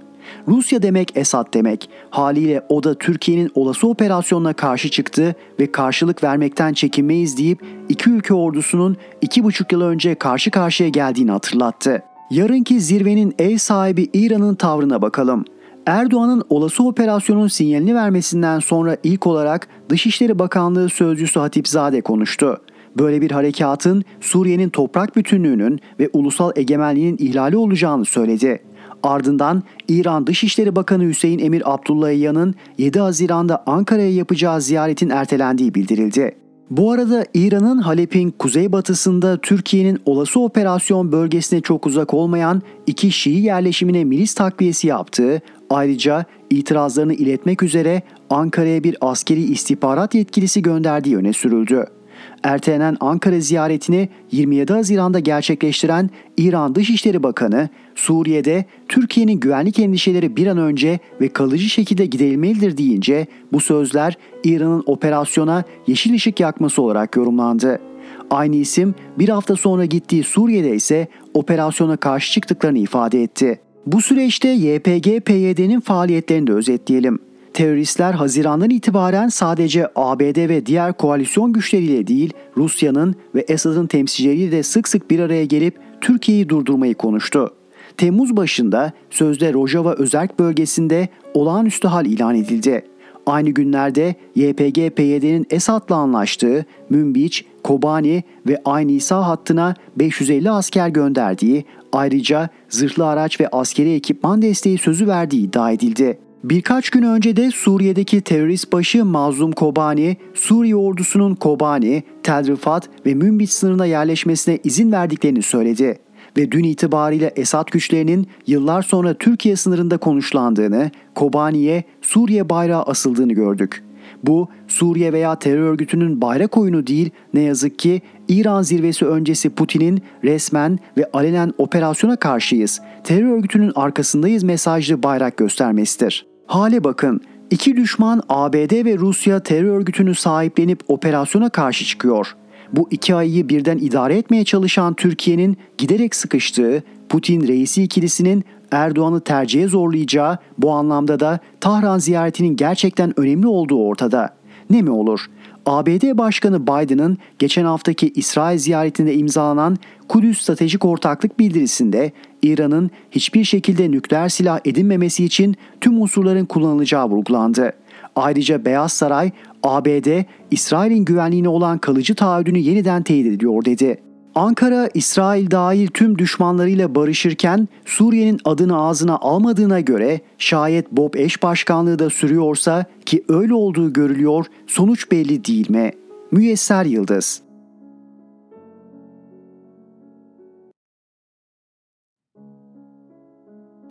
Rusya demek Esad demek. Haliyle o da Türkiye'nin olası operasyonuna karşı çıktı ve karşılık vermekten çekinmeyiz deyip iki ülke ordusunun iki buçuk yıl önce karşı karşıya geldiğini hatırlattı. Yarınki zirvenin ev sahibi İran'ın tavrına bakalım. Erdoğan'ın olası operasyonun sinyalini vermesinden sonra ilk olarak Dışişleri Bakanlığı Sözcüsü Hatipzade konuştu. Böyle bir harekatın Suriye'nin toprak bütünlüğünün ve ulusal egemenliğinin ihlali olacağını söyledi. Ardından İran Dışişleri Bakanı Hüseyin Emir Abdullahiyan'ın 7 Haziran'da Ankara'ya yapacağı ziyaretin ertelendiği bildirildi. Bu arada İran'ın Halep'in kuzeybatısında Türkiye'nin olası operasyon bölgesine çok uzak olmayan iki Şii yerleşimine milis takviyesi yaptığı, ayrıca itirazlarını iletmek üzere Ankara'ya bir askeri istihbarat yetkilisi gönderdiği öne sürüldü. Ertelenen Ankara ziyaretini 27 Haziran'da gerçekleştiren İran Dışişleri Bakanı, Suriye'de Türkiye'nin güvenlik endişeleri bir an önce ve kalıcı şekilde giderilmelidir deyince bu sözler İran'ın operasyona yeşil ışık yakması olarak yorumlandı. Aynı isim bir hafta sonra gittiği Suriye'de ise operasyona karşı çıktıklarını ifade etti. Bu süreçte YPG-PYD'nin faaliyetlerini de özetleyelim. Teröristler Haziran'dan itibaren sadece ABD ve diğer koalisyon güçleriyle değil Rusya'nın ve Esad'ın temsilcileriyle de sık sık bir araya gelip Türkiye'yi durdurmayı konuştu. Temmuz başında sözde Rojava Özerk bölgesinde olağanüstü hal ilan edildi. Aynı günlerde YPG-PYD'nin Esad'la anlaştığı Münbiç, Kobani ve Aynı İsa hattına 550 asker gönderdiği, ayrıca zırhlı araç ve askeri ekipman desteği sözü verdiği iddia edildi. Birkaç gün önce de Suriye'deki terörist başı Mazlum Kobani, Suriye ordusunun Kobani, Tel Rifat ve Münbit sınırına yerleşmesine izin verdiklerini söyledi ve dün itibariyle Esad güçlerinin yıllar sonra Türkiye sınırında konuşlandığını, Kobani'ye Suriye bayrağı asıldığını gördük. Bu Suriye veya terör örgütünün bayrak oyunu değil ne yazık ki İran zirvesi öncesi Putin'in resmen ve alenen operasyona karşıyız, terör örgütünün arkasındayız mesajlı bayrak göstermesidir. Hale bakın, iki düşman ABD ve Rusya terör örgütünü sahiplenip operasyona karşı çıkıyor. Bu iki ayı birden idare etmeye çalışan Türkiye'nin giderek sıkıştığı Putin reisi ikilisinin Erdoğan'ı tercihe zorlayacağı bu anlamda da Tahran ziyaretinin gerçekten önemli olduğu ortada. Ne mi olur? ABD Başkanı Biden'ın geçen haftaki İsrail ziyaretinde imzalanan Kudüs Stratejik Ortaklık bildirisinde İran'ın hiçbir şekilde nükleer silah edinmemesi için tüm unsurların kullanılacağı vurgulandı. Ayrıca Beyaz Saray, ABD, İsrail'in güvenliğine olan kalıcı taahhüdünü yeniden teyit ediyor dedi. Ankara, İsrail dahil tüm düşmanlarıyla barışırken Suriye'nin adını ağzına almadığına göre şayet Bob eş başkanlığı da sürüyorsa ki öyle olduğu görülüyor sonuç belli değil mi? Müyesser Yıldız.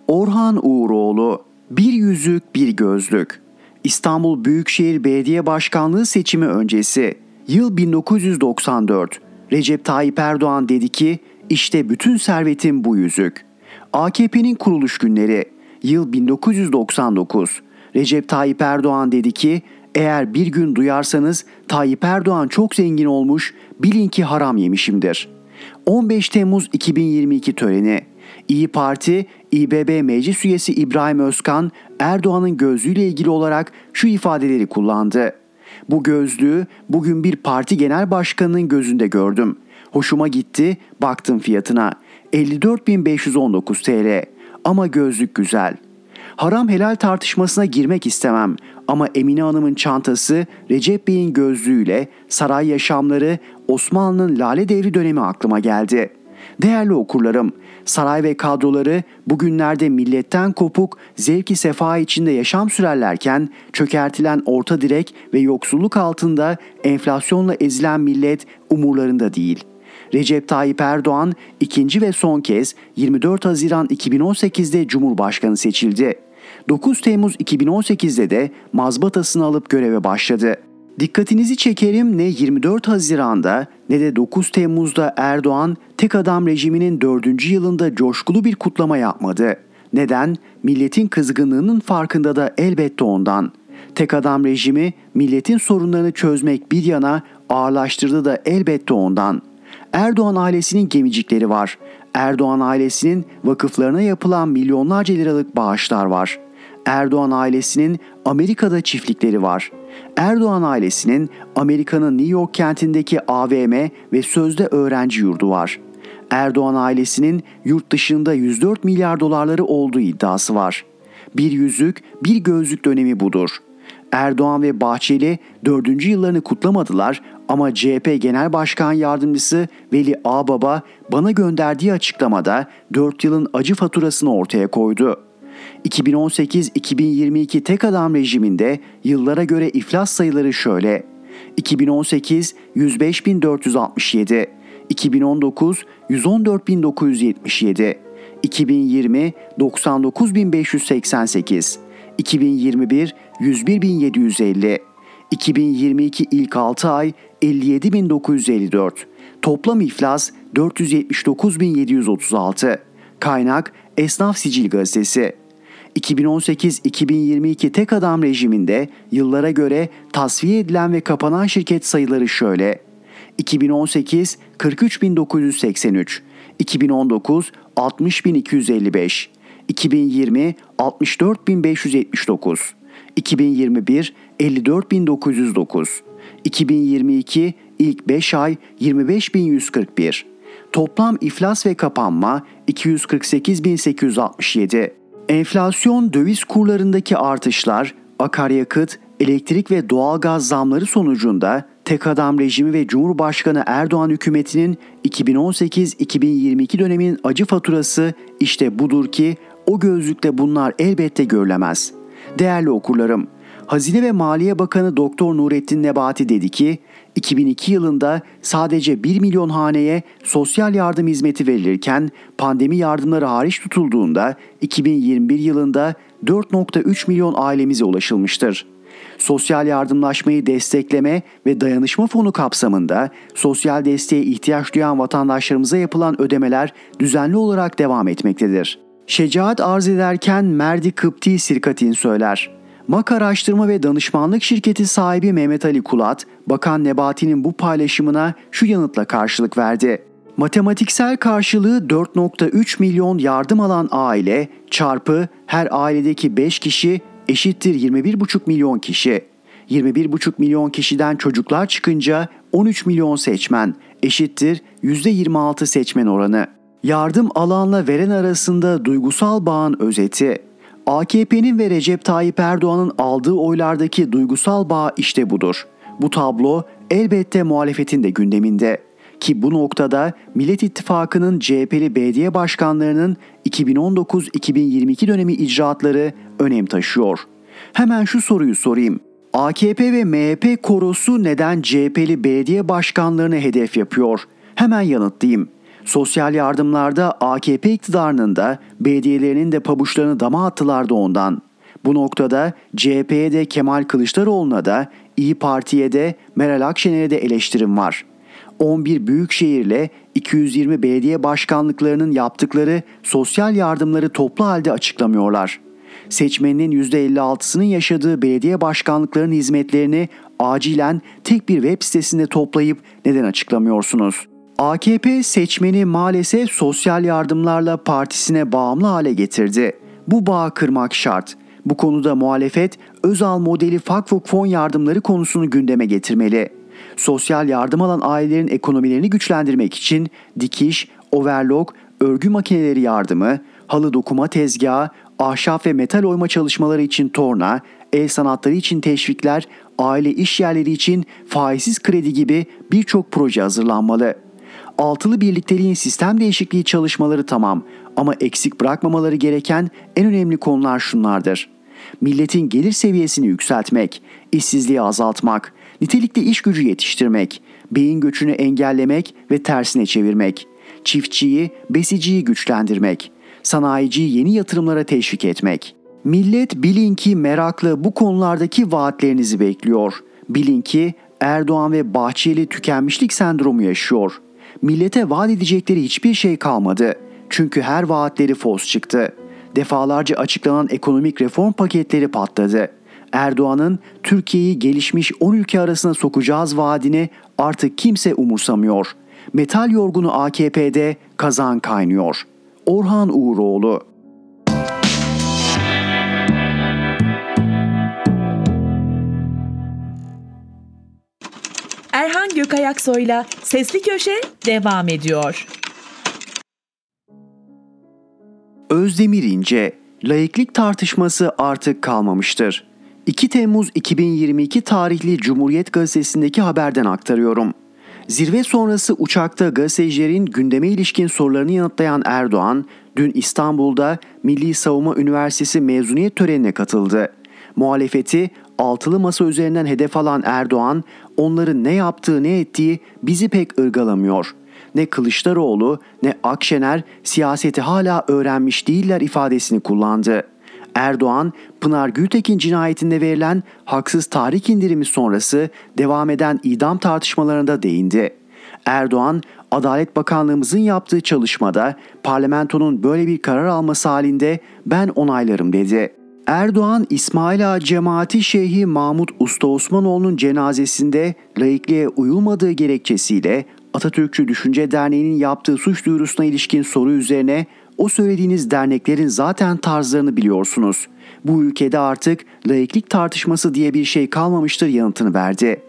Orhan Uğuroğlu Bir yüzük bir gözlük. İstanbul Büyükşehir Belediye Başkanlığı seçimi öncesi Yıl 1994 Recep Tayyip Erdoğan dedi ki işte bütün servetim bu yüzük. AKP'nin kuruluş günleri yıl 1999. Recep Tayyip Erdoğan dedi ki eğer bir gün duyarsanız Tayyip Erdoğan çok zengin olmuş bilin ki haram yemişimdir. 15 Temmuz 2022 töreni İyi Parti İBB Meclis Üyesi İbrahim Özkan Erdoğan'ın gözlüğüyle ilgili olarak şu ifadeleri kullandı. Bu gözlüğü bugün bir parti genel başkanının gözünde gördüm. Hoşuma gitti, baktım fiyatına. 54.519 TL. Ama gözlük güzel. Haram helal tartışmasına girmek istemem ama Emine Hanım'ın çantası Recep Bey'in gözlüğüyle saray yaşamları Osmanlı'nın lale devri dönemi aklıma geldi. Değerli okurlarım, saray ve kadroları bugünlerde milletten kopuk, zevki sefa içinde yaşam sürerlerken çökertilen orta direk ve yoksulluk altında enflasyonla ezilen millet umurlarında değil. Recep Tayyip Erdoğan ikinci ve son kez 24 Haziran 2018'de Cumhurbaşkanı seçildi. 9 Temmuz 2018'de de mazbatasını alıp göreve başladı. Dikkatinizi çekerim ne 24 Haziran'da ne de 9 Temmuz'da Erdoğan tek adam rejiminin 4. yılında coşkulu bir kutlama yapmadı. Neden? Milletin kızgınlığının farkında da elbette ondan. Tek adam rejimi milletin sorunlarını çözmek bir yana ağırlaştırdı da elbette ondan. Erdoğan ailesinin gemicikleri var. Erdoğan ailesinin vakıflarına yapılan milyonlarca liralık bağışlar var. Erdoğan ailesinin Amerika'da çiftlikleri var.'' Erdoğan ailesinin Amerika'nın New York kentindeki AVM ve sözde öğrenci yurdu var. Erdoğan ailesinin yurt dışında 104 milyar dolarları olduğu iddiası var. Bir yüzük, bir gözlük dönemi budur. Erdoğan ve Bahçeli dördüncü yıllarını kutlamadılar ama CHP Genel Başkan Yardımcısı Veli Ağbaba bana gönderdiği açıklamada 4 yılın acı faturasını ortaya koydu.'' 2018-2022 tek adam rejiminde yıllara göre iflas sayıları şöyle. 2018 105.467, 2019 114.977, 2020 99.588, 2021 101.750, 2022 ilk 6 ay 57.954, toplam iflas 479.736, kaynak Esnaf Sicil Gazetesi 2018-2022 tek adam rejiminde yıllara göre tasfiye edilen ve kapanan şirket sayıları şöyle. 2018 43.983, 2019 60.255, 2020 64.579, 2021 54.909, 2022 ilk 5 ay 25.141. Toplam iflas ve kapanma 248.867. Enflasyon, döviz kurlarındaki artışlar, akaryakıt, elektrik ve doğalgaz zamları sonucunda tek adam rejimi ve Cumhurbaşkanı Erdoğan hükümetinin 2018-2022 döneminin acı faturası işte budur ki o gözlükle bunlar elbette görülemez. Değerli okurlarım, Hazine ve Maliye Bakanı Doktor Nurettin Nebati dedi ki, 2002 yılında sadece 1 milyon haneye sosyal yardım hizmeti verilirken pandemi yardımları hariç tutulduğunda 2021 yılında 4.3 milyon ailemize ulaşılmıştır. Sosyal yardımlaşmayı destekleme ve dayanışma fonu kapsamında sosyal desteğe ihtiyaç duyan vatandaşlarımıza yapılan ödemeler düzenli olarak devam etmektedir. Şecaat arz ederken Merdi Kıpti Sirkatin söyler. MAK Araştırma ve Danışmanlık Şirketi sahibi Mehmet Ali Kulat, Bakan Nebati'nin bu paylaşımına şu yanıtla karşılık verdi. Matematiksel karşılığı 4.3 milyon yardım alan aile çarpı her ailedeki 5 kişi eşittir 21,5 milyon kişi. 21,5 milyon kişiden çocuklar çıkınca 13 milyon seçmen eşittir %26 seçmen oranı. Yardım alanla veren arasında duygusal bağın özeti. AKP'nin ve Recep Tayyip Erdoğan'ın aldığı oylardaki duygusal bağ işte budur. Bu tablo elbette muhalefetin de gündeminde. Ki bu noktada Millet İttifakı'nın CHP'li belediye başkanlarının 2019-2022 dönemi icraatları önem taşıyor. Hemen şu soruyu sorayım. AKP ve MHP korosu neden CHP'li belediye başkanlarını hedef yapıyor? Hemen yanıtlayayım. Sosyal yardımlarda AKP iktidarının da belediyelerinin de pabuçlarını dama attılar ondan. Bu noktada CHP'ye de Kemal Kılıçdaroğlu'na da İyi Parti'ye de Meral Akşener'e de eleştirim var. 11 büyükşehirle 220 belediye başkanlıklarının yaptıkları sosyal yardımları toplu halde açıklamıyorlar. Seçmeninin %56'sının yaşadığı belediye başkanlıklarının hizmetlerini acilen tek bir web sitesinde toplayıp neden açıklamıyorsunuz? AKP seçmeni maalesef sosyal yardımlarla partisine bağımlı hale getirdi. Bu bağı kırmak şart. Bu konuda muhalefet Özal modeli fakfuk fon yardımları konusunu gündeme getirmeli. Sosyal yardım alan ailelerin ekonomilerini güçlendirmek için dikiş, overlock, örgü makineleri yardımı, halı dokuma tezgahı, ahşap ve metal oyma çalışmaları için torna, el sanatları için teşvikler, aile iş yerleri için faizsiz kredi gibi birçok proje hazırlanmalı. Altılı birlikteliğin sistem değişikliği çalışmaları tamam ama eksik bırakmamaları gereken en önemli konular şunlardır. Milletin gelir seviyesini yükseltmek, işsizliği azaltmak, nitelikli iş gücü yetiştirmek, beyin göçünü engellemek ve tersine çevirmek, çiftçiyi, besiciyi güçlendirmek, sanayiciyi yeni yatırımlara teşvik etmek. Millet bilin ki meraklı bu konulardaki vaatlerinizi bekliyor. Bilin ki Erdoğan ve Bahçeli tükenmişlik sendromu yaşıyor. Millete vaat edecekleri hiçbir şey kalmadı. Çünkü her vaatleri fos çıktı. Defalarca açıklanan ekonomik reform paketleri patladı. Erdoğan'ın Türkiye'yi gelişmiş 10 ülke arasına sokacağız vaadini artık kimse umursamıyor. Metal yorgunu AKP'de kazan kaynıyor. Orhan Uğuroğlu Erhan Gökayaksoy'la Sesli Köşe devam ediyor. Özdemir İnce, laiklik tartışması artık kalmamıştır. 2 Temmuz 2022 tarihli Cumhuriyet Gazetesi'ndeki haberden aktarıyorum. Zirve sonrası uçakta gazetecilerin gündeme ilişkin sorularını yanıtlayan Erdoğan, dün İstanbul'da Milli Savunma Üniversitesi mezuniyet törenine katıldı. Muhalefeti altılı masa üzerinden hedef alan Erdoğan, onların ne yaptığı ne ettiği bizi pek ırgalamıyor. Ne Kılıçdaroğlu ne Akşener siyaseti hala öğrenmiş değiller ifadesini kullandı. Erdoğan, Pınar Gültekin cinayetinde verilen haksız tahrik indirimi sonrası devam eden idam tartışmalarında değindi. Erdoğan, Adalet Bakanlığımızın yaptığı çalışmada parlamentonun böyle bir karar alması halinde ben onaylarım dedi. Erdoğan, İsmail Ağa Cemaati Şeyhi Mahmut Usta Osmanoğlu'nun cenazesinde laikliğe uyulmadığı gerekçesiyle Atatürkçü Düşünce Derneği'nin yaptığı suç duyurusuna ilişkin soru üzerine o söylediğiniz derneklerin zaten tarzlarını biliyorsunuz. Bu ülkede artık laiklik tartışması diye bir şey kalmamıştır yanıtını verdi.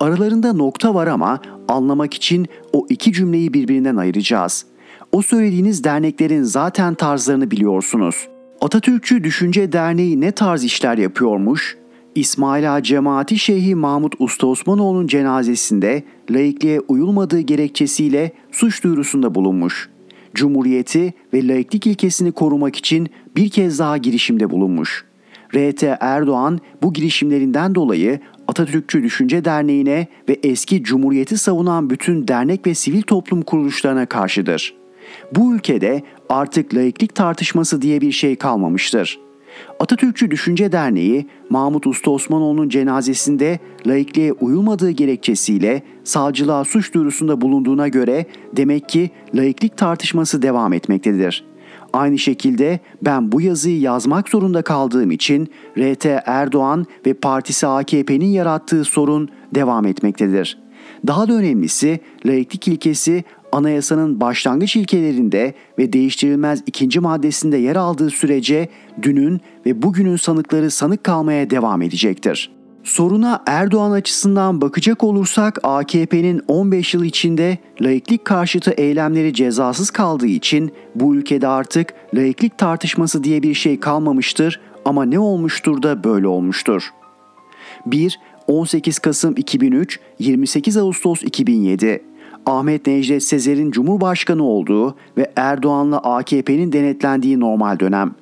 Aralarında nokta var ama anlamak için o iki cümleyi birbirinden ayıracağız. O söylediğiniz derneklerin zaten tarzlarını biliyorsunuz. Atatürkçü Düşünce Derneği ne tarz işler yapıyormuş? İsmail Ağa Cemaati Şeyhi Mahmut Usta Osmanoğlu'nun cenazesinde laikliğe uyulmadığı gerekçesiyle suç duyurusunda bulunmuş. Cumhuriyeti ve laiklik ilkesini korumak için bir kez daha girişimde bulunmuş. RT Erdoğan bu girişimlerinden dolayı Atatürkçü Düşünce Derneği'ne ve eski Cumhuriyeti savunan bütün dernek ve sivil toplum kuruluşlarına karşıdır. Bu ülkede artık laiklik tartışması diye bir şey kalmamıştır. Atatürkçü Düşünce Derneği Mahmut Usta Osmanoğlu'nun cenazesinde laikliğe uyulmadığı gerekçesiyle savcılığa suç duyurusunda bulunduğuna göre demek ki laiklik tartışması devam etmektedir. Aynı şekilde ben bu yazıyı yazmak zorunda kaldığım için RT Erdoğan ve partisi AKP'nin yarattığı sorun devam etmektedir. Daha da önemlisi laiklik ilkesi anayasanın başlangıç ilkelerinde ve değiştirilmez ikinci maddesinde yer aldığı sürece dünün ve bugünün sanıkları sanık kalmaya devam edecektir. Soruna Erdoğan açısından bakacak olursak AKP'nin 15 yıl içinde laiklik karşıtı eylemleri cezasız kaldığı için bu ülkede artık laiklik tartışması diye bir şey kalmamıştır ama ne olmuştur da böyle olmuştur. 1. 18 Kasım 2003, 28 Ağustos 2007 Ahmet Necdet Sezer'in Cumhurbaşkanı olduğu ve Erdoğan'la AKP'nin denetlendiği normal dönem.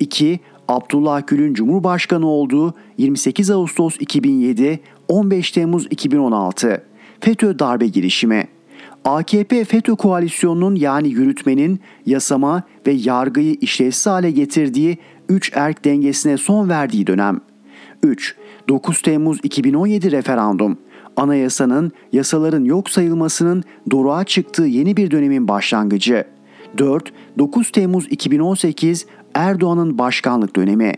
2. Abdullah Gül'ün Cumhurbaşkanı olduğu 28 Ağustos 2007, 15 Temmuz 2016. FETÖ darbe girişimi. AKP FETÖ koalisyonunun yani yürütmenin yasama ve yargıyı işlevsiz hale getirdiği 3 erk dengesine son verdiği dönem. 3. 9 Temmuz 2017 referandum anayasanın, yasaların yok sayılmasının doruğa çıktığı yeni bir dönemin başlangıcı. 4. 9 Temmuz 2018 Erdoğan'ın başkanlık dönemi.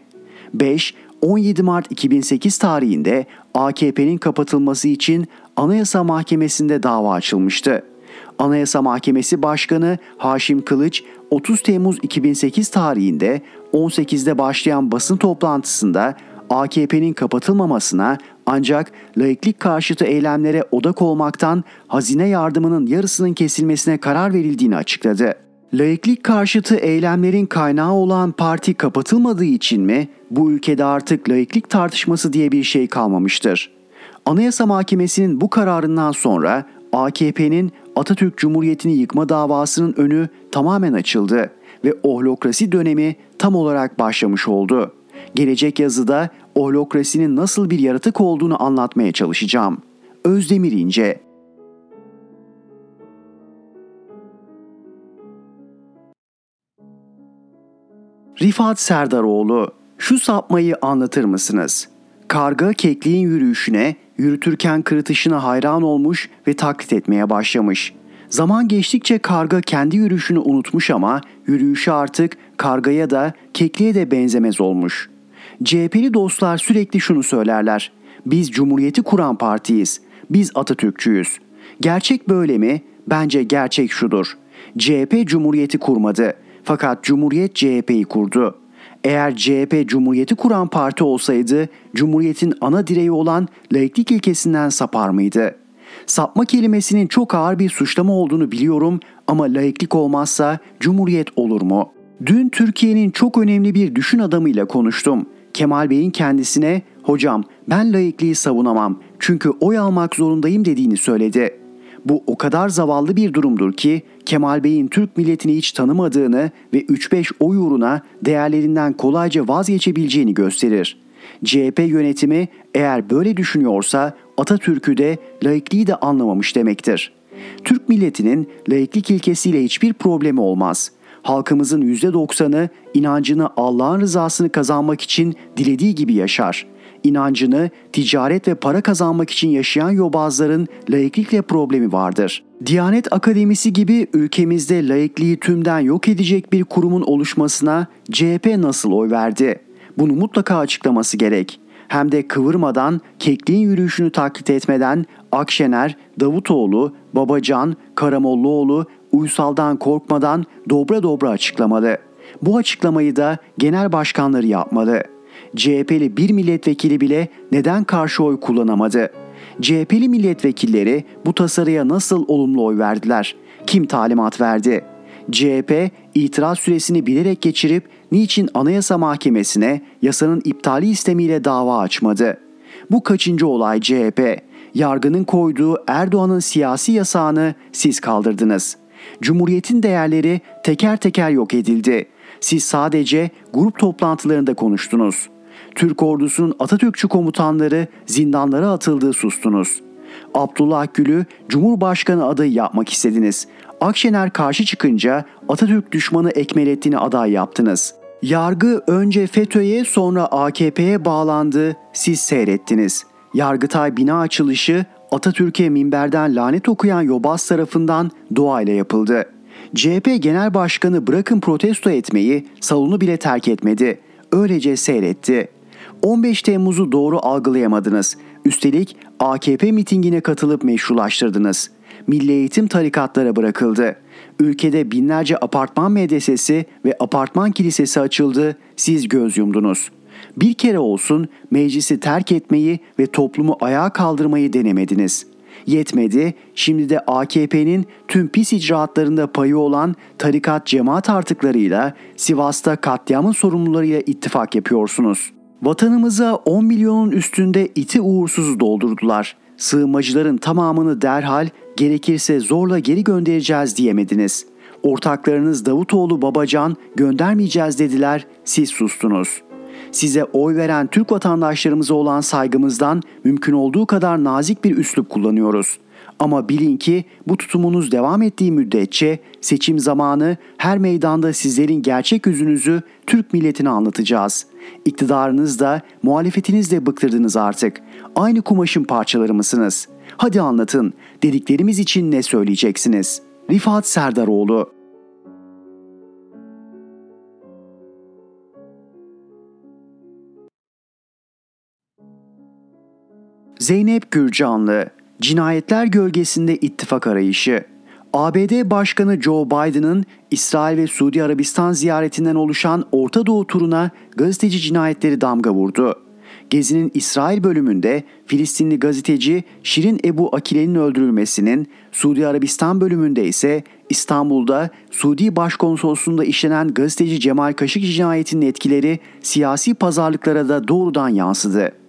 5. 17 Mart 2008 tarihinde AKP'nin kapatılması için Anayasa Mahkemesi'nde dava açılmıştı. Anayasa Mahkemesi Başkanı Haşim Kılıç 30 Temmuz 2008 tarihinde 18'de başlayan basın toplantısında AKP'nin kapatılmamasına ancak laiklik karşıtı eylemlere odak olmaktan hazine yardımının yarısının kesilmesine karar verildiğini açıkladı. Laiklik karşıtı eylemlerin kaynağı olan parti kapatılmadığı için mi bu ülkede artık laiklik tartışması diye bir şey kalmamıştır? Anayasa Mahkemesi'nin bu kararından sonra AKP'nin Atatürk Cumhuriyeti'ni yıkma davasının önü tamamen açıldı ve ohlokrasi dönemi tam olarak başlamış oldu. Gelecek yazıda ohlokrasinin nasıl bir yaratık olduğunu anlatmaya çalışacağım. Özdemir İnce Rifat Serdaroğlu, şu sapmayı anlatır mısınız? Karga kekliğin yürüyüşüne, yürütürken kırıtışına hayran olmuş ve taklit etmeye başlamış. Zaman geçtikçe karga kendi yürüyüşünü unutmuş ama yürüyüşü artık kargaya da kekliğe de benzemez olmuş. CHP'li dostlar sürekli şunu söylerler. Biz Cumhuriyeti kuran partiyiz. Biz Atatürkçüyüz. Gerçek böyle mi? Bence gerçek şudur. CHP Cumhuriyeti kurmadı. Fakat Cumhuriyet CHP'yi kurdu. Eğer CHP Cumhuriyeti kuran parti olsaydı Cumhuriyet'in ana direği olan laiklik ilkesinden sapar mıydı? Sapma kelimesinin çok ağır bir suçlama olduğunu biliyorum ama laiklik olmazsa Cumhuriyet olur mu? Dün Türkiye'nin çok önemli bir düşün adamıyla konuştum. Kemal Bey'in kendisine hocam ben laikliği savunamam çünkü oy almak zorundayım dediğini söyledi. Bu o kadar zavallı bir durumdur ki Kemal Bey'in Türk milletini hiç tanımadığını ve 3-5 oy uğruna değerlerinden kolayca vazgeçebileceğini gösterir. CHP yönetimi eğer böyle düşünüyorsa Atatürk'ü de laikliği de anlamamış demektir. Türk milletinin laiklik ilkesiyle hiçbir problemi olmaz halkımızın %90'ı inancını Allah'ın rızasını kazanmak için dilediği gibi yaşar. İnancını ticaret ve para kazanmak için yaşayan yobazların laiklikle problemi vardır. Diyanet Akademisi gibi ülkemizde laikliği tümden yok edecek bir kurumun oluşmasına CHP nasıl oy verdi? Bunu mutlaka açıklaması gerek. Hem de kıvırmadan, kekliğin yürüyüşünü taklit etmeden Akşener, Davutoğlu, Babacan, Karamollaoğlu uysaldan korkmadan dobra dobra açıklamalı. Bu açıklamayı da genel başkanları yapmalı. CHP'li bir milletvekili bile neden karşı oy kullanamadı? CHP'li milletvekilleri bu tasarıya nasıl olumlu oy verdiler? Kim talimat verdi? CHP itiraz süresini bilerek geçirip niçin Anayasa Mahkemesi'ne yasanın iptali istemiyle dava açmadı? Bu kaçıncı olay CHP? Yargının koyduğu Erdoğan'ın siyasi yasağını siz kaldırdınız. Cumhuriyetin değerleri teker teker yok edildi. Siz sadece grup toplantılarında konuştunuz. Türk ordusunun Atatürkçü komutanları zindanlara atıldığı sustunuz. Abdullah Gül'ü Cumhurbaşkanı adayı yapmak istediniz. Akşener karşı çıkınca Atatürk düşmanı Ekmelettin'i aday yaptınız. Yargı önce FETÖ'ye sonra AKP'ye bağlandı, siz seyrettiniz. Yargıtay bina açılışı Atatürk'e minberden lanet okuyan Yobaz tarafından doğayla yapıldı. CHP Genel Başkanı bırakın protesto etmeyi salonu bile terk etmedi. Öylece seyretti. 15 Temmuz'u doğru algılayamadınız. Üstelik AKP mitingine katılıp meşrulaştırdınız. Milli eğitim tarikatlara bırakıldı. Ülkede binlerce apartman medresesi ve apartman kilisesi açıldı. Siz göz yumdunuz. Bir kere olsun meclisi terk etmeyi ve toplumu ayağa kaldırmayı denemediniz. Yetmedi, şimdi de AKP'nin tüm pis icraatlarında payı olan tarikat cemaat artıklarıyla Sivas'ta katliamın sorumlularıyla ittifak yapıyorsunuz. Vatanımıza 10 milyonun üstünde iti uğursuzu doldurdular. Sığınmacıların tamamını derhal gerekirse zorla geri göndereceğiz diyemediniz. Ortaklarınız Davutoğlu Babacan göndermeyeceğiz dediler, siz sustunuz. Size oy veren Türk vatandaşlarımıza olan saygımızdan mümkün olduğu kadar nazik bir üslup kullanıyoruz. Ama bilin ki bu tutumunuz devam ettiği müddetçe seçim zamanı her meydanda sizlerin gerçek yüzünüzü Türk milletine anlatacağız. İktidarınız da muhalefetiniz de bıktırdınız artık. Aynı kumaşın parçaları mısınız? Hadi anlatın. Dediklerimiz için ne söyleyeceksiniz? Rifat Serdaroğlu Zeynep Gürcanlı Cinayetler gölgesinde ittifak arayışı ABD Başkanı Joe Biden'ın İsrail ve Suudi Arabistan ziyaretinden oluşan Orta Doğu turuna gazeteci cinayetleri damga vurdu. Gezi'nin İsrail bölümünde Filistinli gazeteci Şirin Ebu Akile'nin öldürülmesinin, Suudi Arabistan bölümünde ise İstanbul'da Suudi Başkonsolosluğu'nda işlenen gazeteci Cemal Kaşıkçı cinayetinin etkileri siyasi pazarlıklara da doğrudan yansıdı.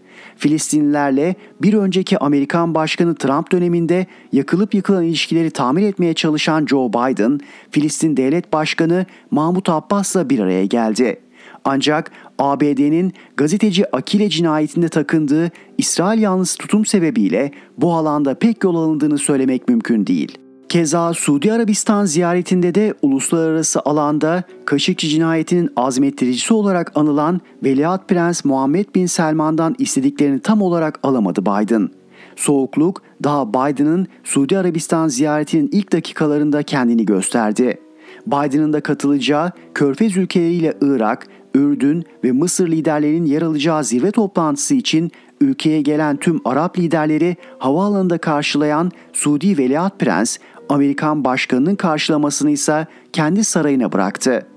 Filistinlilerle bir önceki Amerikan Başkanı Trump döneminde yakılıp yıkılan ilişkileri tamir etmeye çalışan Joe Biden, Filistin Devlet Başkanı Mahmut Abbas'la bir araya geldi. Ancak ABD'nin gazeteci Akile cinayetinde takındığı İsrail yanlısı tutum sebebiyle bu alanda pek yol alındığını söylemek mümkün değil. Keza Suudi Arabistan ziyaretinde de uluslararası alanda Kaşıkçı cinayetinin azmettiricisi olarak anılan Veliaht Prens Muhammed Bin Selman'dan istediklerini tam olarak alamadı Biden. Soğukluk daha Biden'ın Suudi Arabistan ziyaretinin ilk dakikalarında kendini gösterdi. Biden'ın da katılacağı Körfez ülkeleriyle Irak, Ürdün ve Mısır liderlerinin yer alacağı zirve toplantısı için ülkeye gelen tüm Arap liderleri havaalanında karşılayan Suudi Veliaht Prens Amerikan başkanının karşılamasını ise kendi sarayına bıraktı.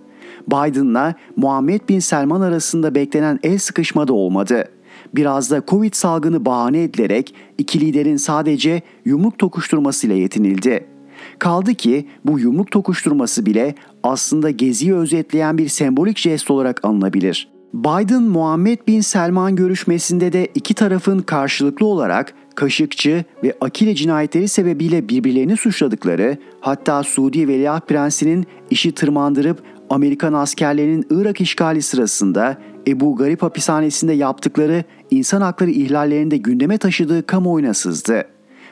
Biden'la Muhammed Bin Selman arasında beklenen el sıkışma da olmadı. Biraz da Covid salgını bahane edilerek iki liderin sadece yumruk tokuşturmasıyla yetinildi. Kaldı ki bu yumruk tokuşturması bile aslında geziyi özetleyen bir sembolik jest olarak alınabilir. Biden Muhammed Bin Selman görüşmesinde de iki tarafın karşılıklı olarak Kaşıkçı ve Akile cinayetleri sebebiyle birbirlerini suçladıkları, hatta Suudi Veliaht Prensi'nin işi tırmandırıp Amerikan askerlerinin Irak işgali sırasında Ebu Garip hapishanesinde yaptıkları insan hakları ihlallerinde gündeme taşıdığı kamuoyuna sızdı.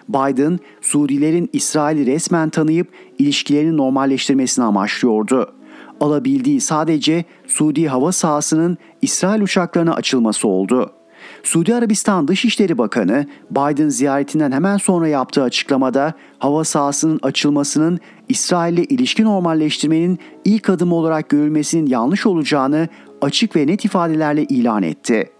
Biden, Suudilerin İsrail'i resmen tanıyıp ilişkilerini normalleştirmesini amaçlıyordu. Alabildiği sadece Suudi hava sahasının İsrail uçaklarına açılması oldu. Suudi Arabistan Dışişleri Bakanı Biden ziyaretinden hemen sonra yaptığı açıklamada hava sahasının açılmasının İsrail ile ilişki normalleştirmenin ilk adımı olarak görülmesinin yanlış olacağını açık ve net ifadelerle ilan etti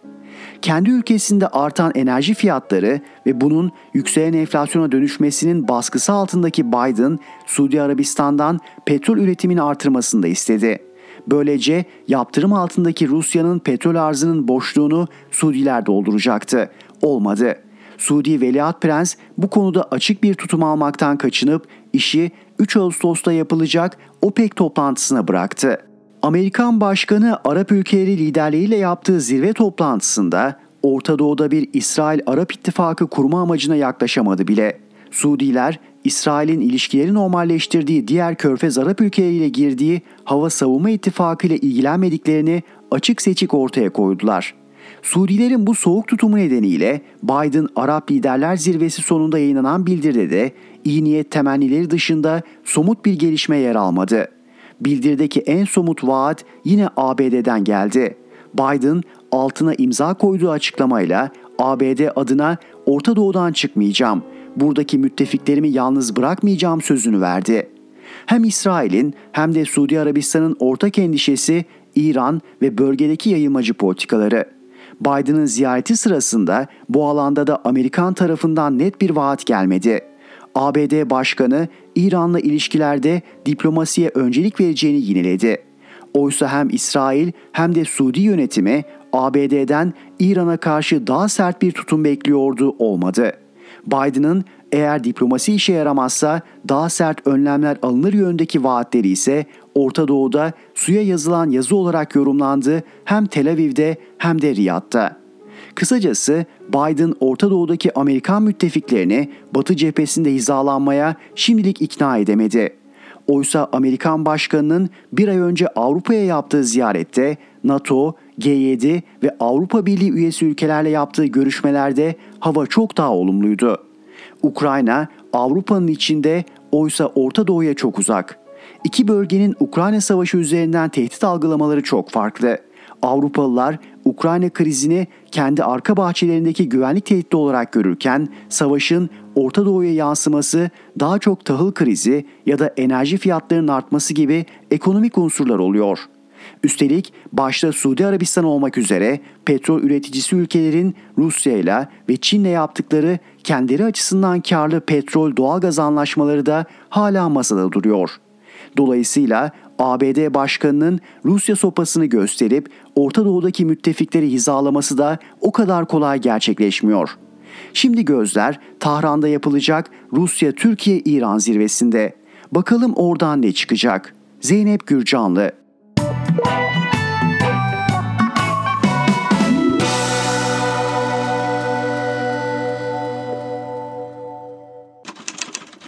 kendi ülkesinde artan enerji fiyatları ve bunun yükselen enflasyona dönüşmesinin baskısı altındaki Biden, Suudi Arabistan'dan petrol üretimini artırmasını da istedi. Böylece yaptırım altındaki Rusya'nın petrol arzının boşluğunu Suudiler dolduracaktı. Olmadı. Suudi Veliaht Prens bu konuda açık bir tutum almaktan kaçınıp işi 3 Ağustos'ta yapılacak OPEC toplantısına bıraktı. Amerikan Başkanı Arap ülkeleri liderleriyle yaptığı zirve toplantısında Orta Doğu'da bir İsrail-Arap ittifakı kurma amacına yaklaşamadı bile. Suudiler, İsrail'in ilişkileri normalleştirdiği diğer körfez Arap ülkeleriyle girdiği hava savunma ittifakı ile ilgilenmediklerini açık seçik ortaya koydular. Suudilerin bu soğuk tutumu nedeniyle Biden Arap Liderler Zirvesi sonunda yayınlanan bildiride de iyi niyet temennileri dışında somut bir gelişme yer almadı. bildirdeki en somut vaat yine ABD'den geldi. Biden altına imza koyduğu açıklamayla ABD adına Orta Doğu'dan çıkmayacağım, buradaki müttefiklerimi yalnız bırakmayacağım sözünü verdi. Hem İsrail'in hem de Suudi Arabistan'ın ortak endişesi İran ve bölgedeki yayılmacı politikaları. Biden'ın ziyareti sırasında bu alanda da Amerikan tarafından net bir vaat gelmedi. ABD Başkanı İran'la ilişkilerde diplomasiye öncelik vereceğini yineledi. Oysa hem İsrail hem de Suudi yönetimi ABD'den İran'a karşı daha sert bir tutum bekliyordu olmadı. Biden'ın eğer diplomasi işe yaramazsa daha sert önlemler alınır yönündeki vaatleri ise Orta Doğu'da suya yazılan yazı olarak yorumlandı hem Tel Aviv'de hem de Riyad'da. Kısacası Biden Orta Doğu'daki Amerikan müttefiklerini Batı cephesinde hizalanmaya şimdilik ikna edemedi. Oysa Amerikan Başkanı'nın bir ay önce Avrupa'ya yaptığı ziyarette NATO, G7 ve Avrupa Birliği üyesi ülkelerle yaptığı görüşmelerde hava çok daha olumluydu. Ukrayna Avrupa'nın içinde oysa Orta Doğu'ya çok uzak. İki bölgenin Ukrayna Savaşı üzerinden tehdit algılamaları çok farklı. Avrupalılar Ukrayna krizini kendi arka bahçelerindeki güvenlik tehdidi olarak görürken savaşın Orta Doğu'ya yansıması daha çok tahıl krizi ya da enerji fiyatlarının artması gibi ekonomik unsurlar oluyor. Üstelik başta Suudi Arabistan olmak üzere petrol üreticisi ülkelerin Rusya ile ve Çin'le yaptıkları kendileri açısından karlı petrol doğalgaz anlaşmaları da hala masada duruyor. Dolayısıyla ABD Başkanı'nın Rusya sopasını gösterip Orta Doğu'daki müttefikleri hizalaması da o kadar kolay gerçekleşmiyor. Şimdi gözler Tahran'da yapılacak Rusya-Türkiye-İran zirvesinde. Bakalım oradan ne çıkacak? Zeynep Gürcanlı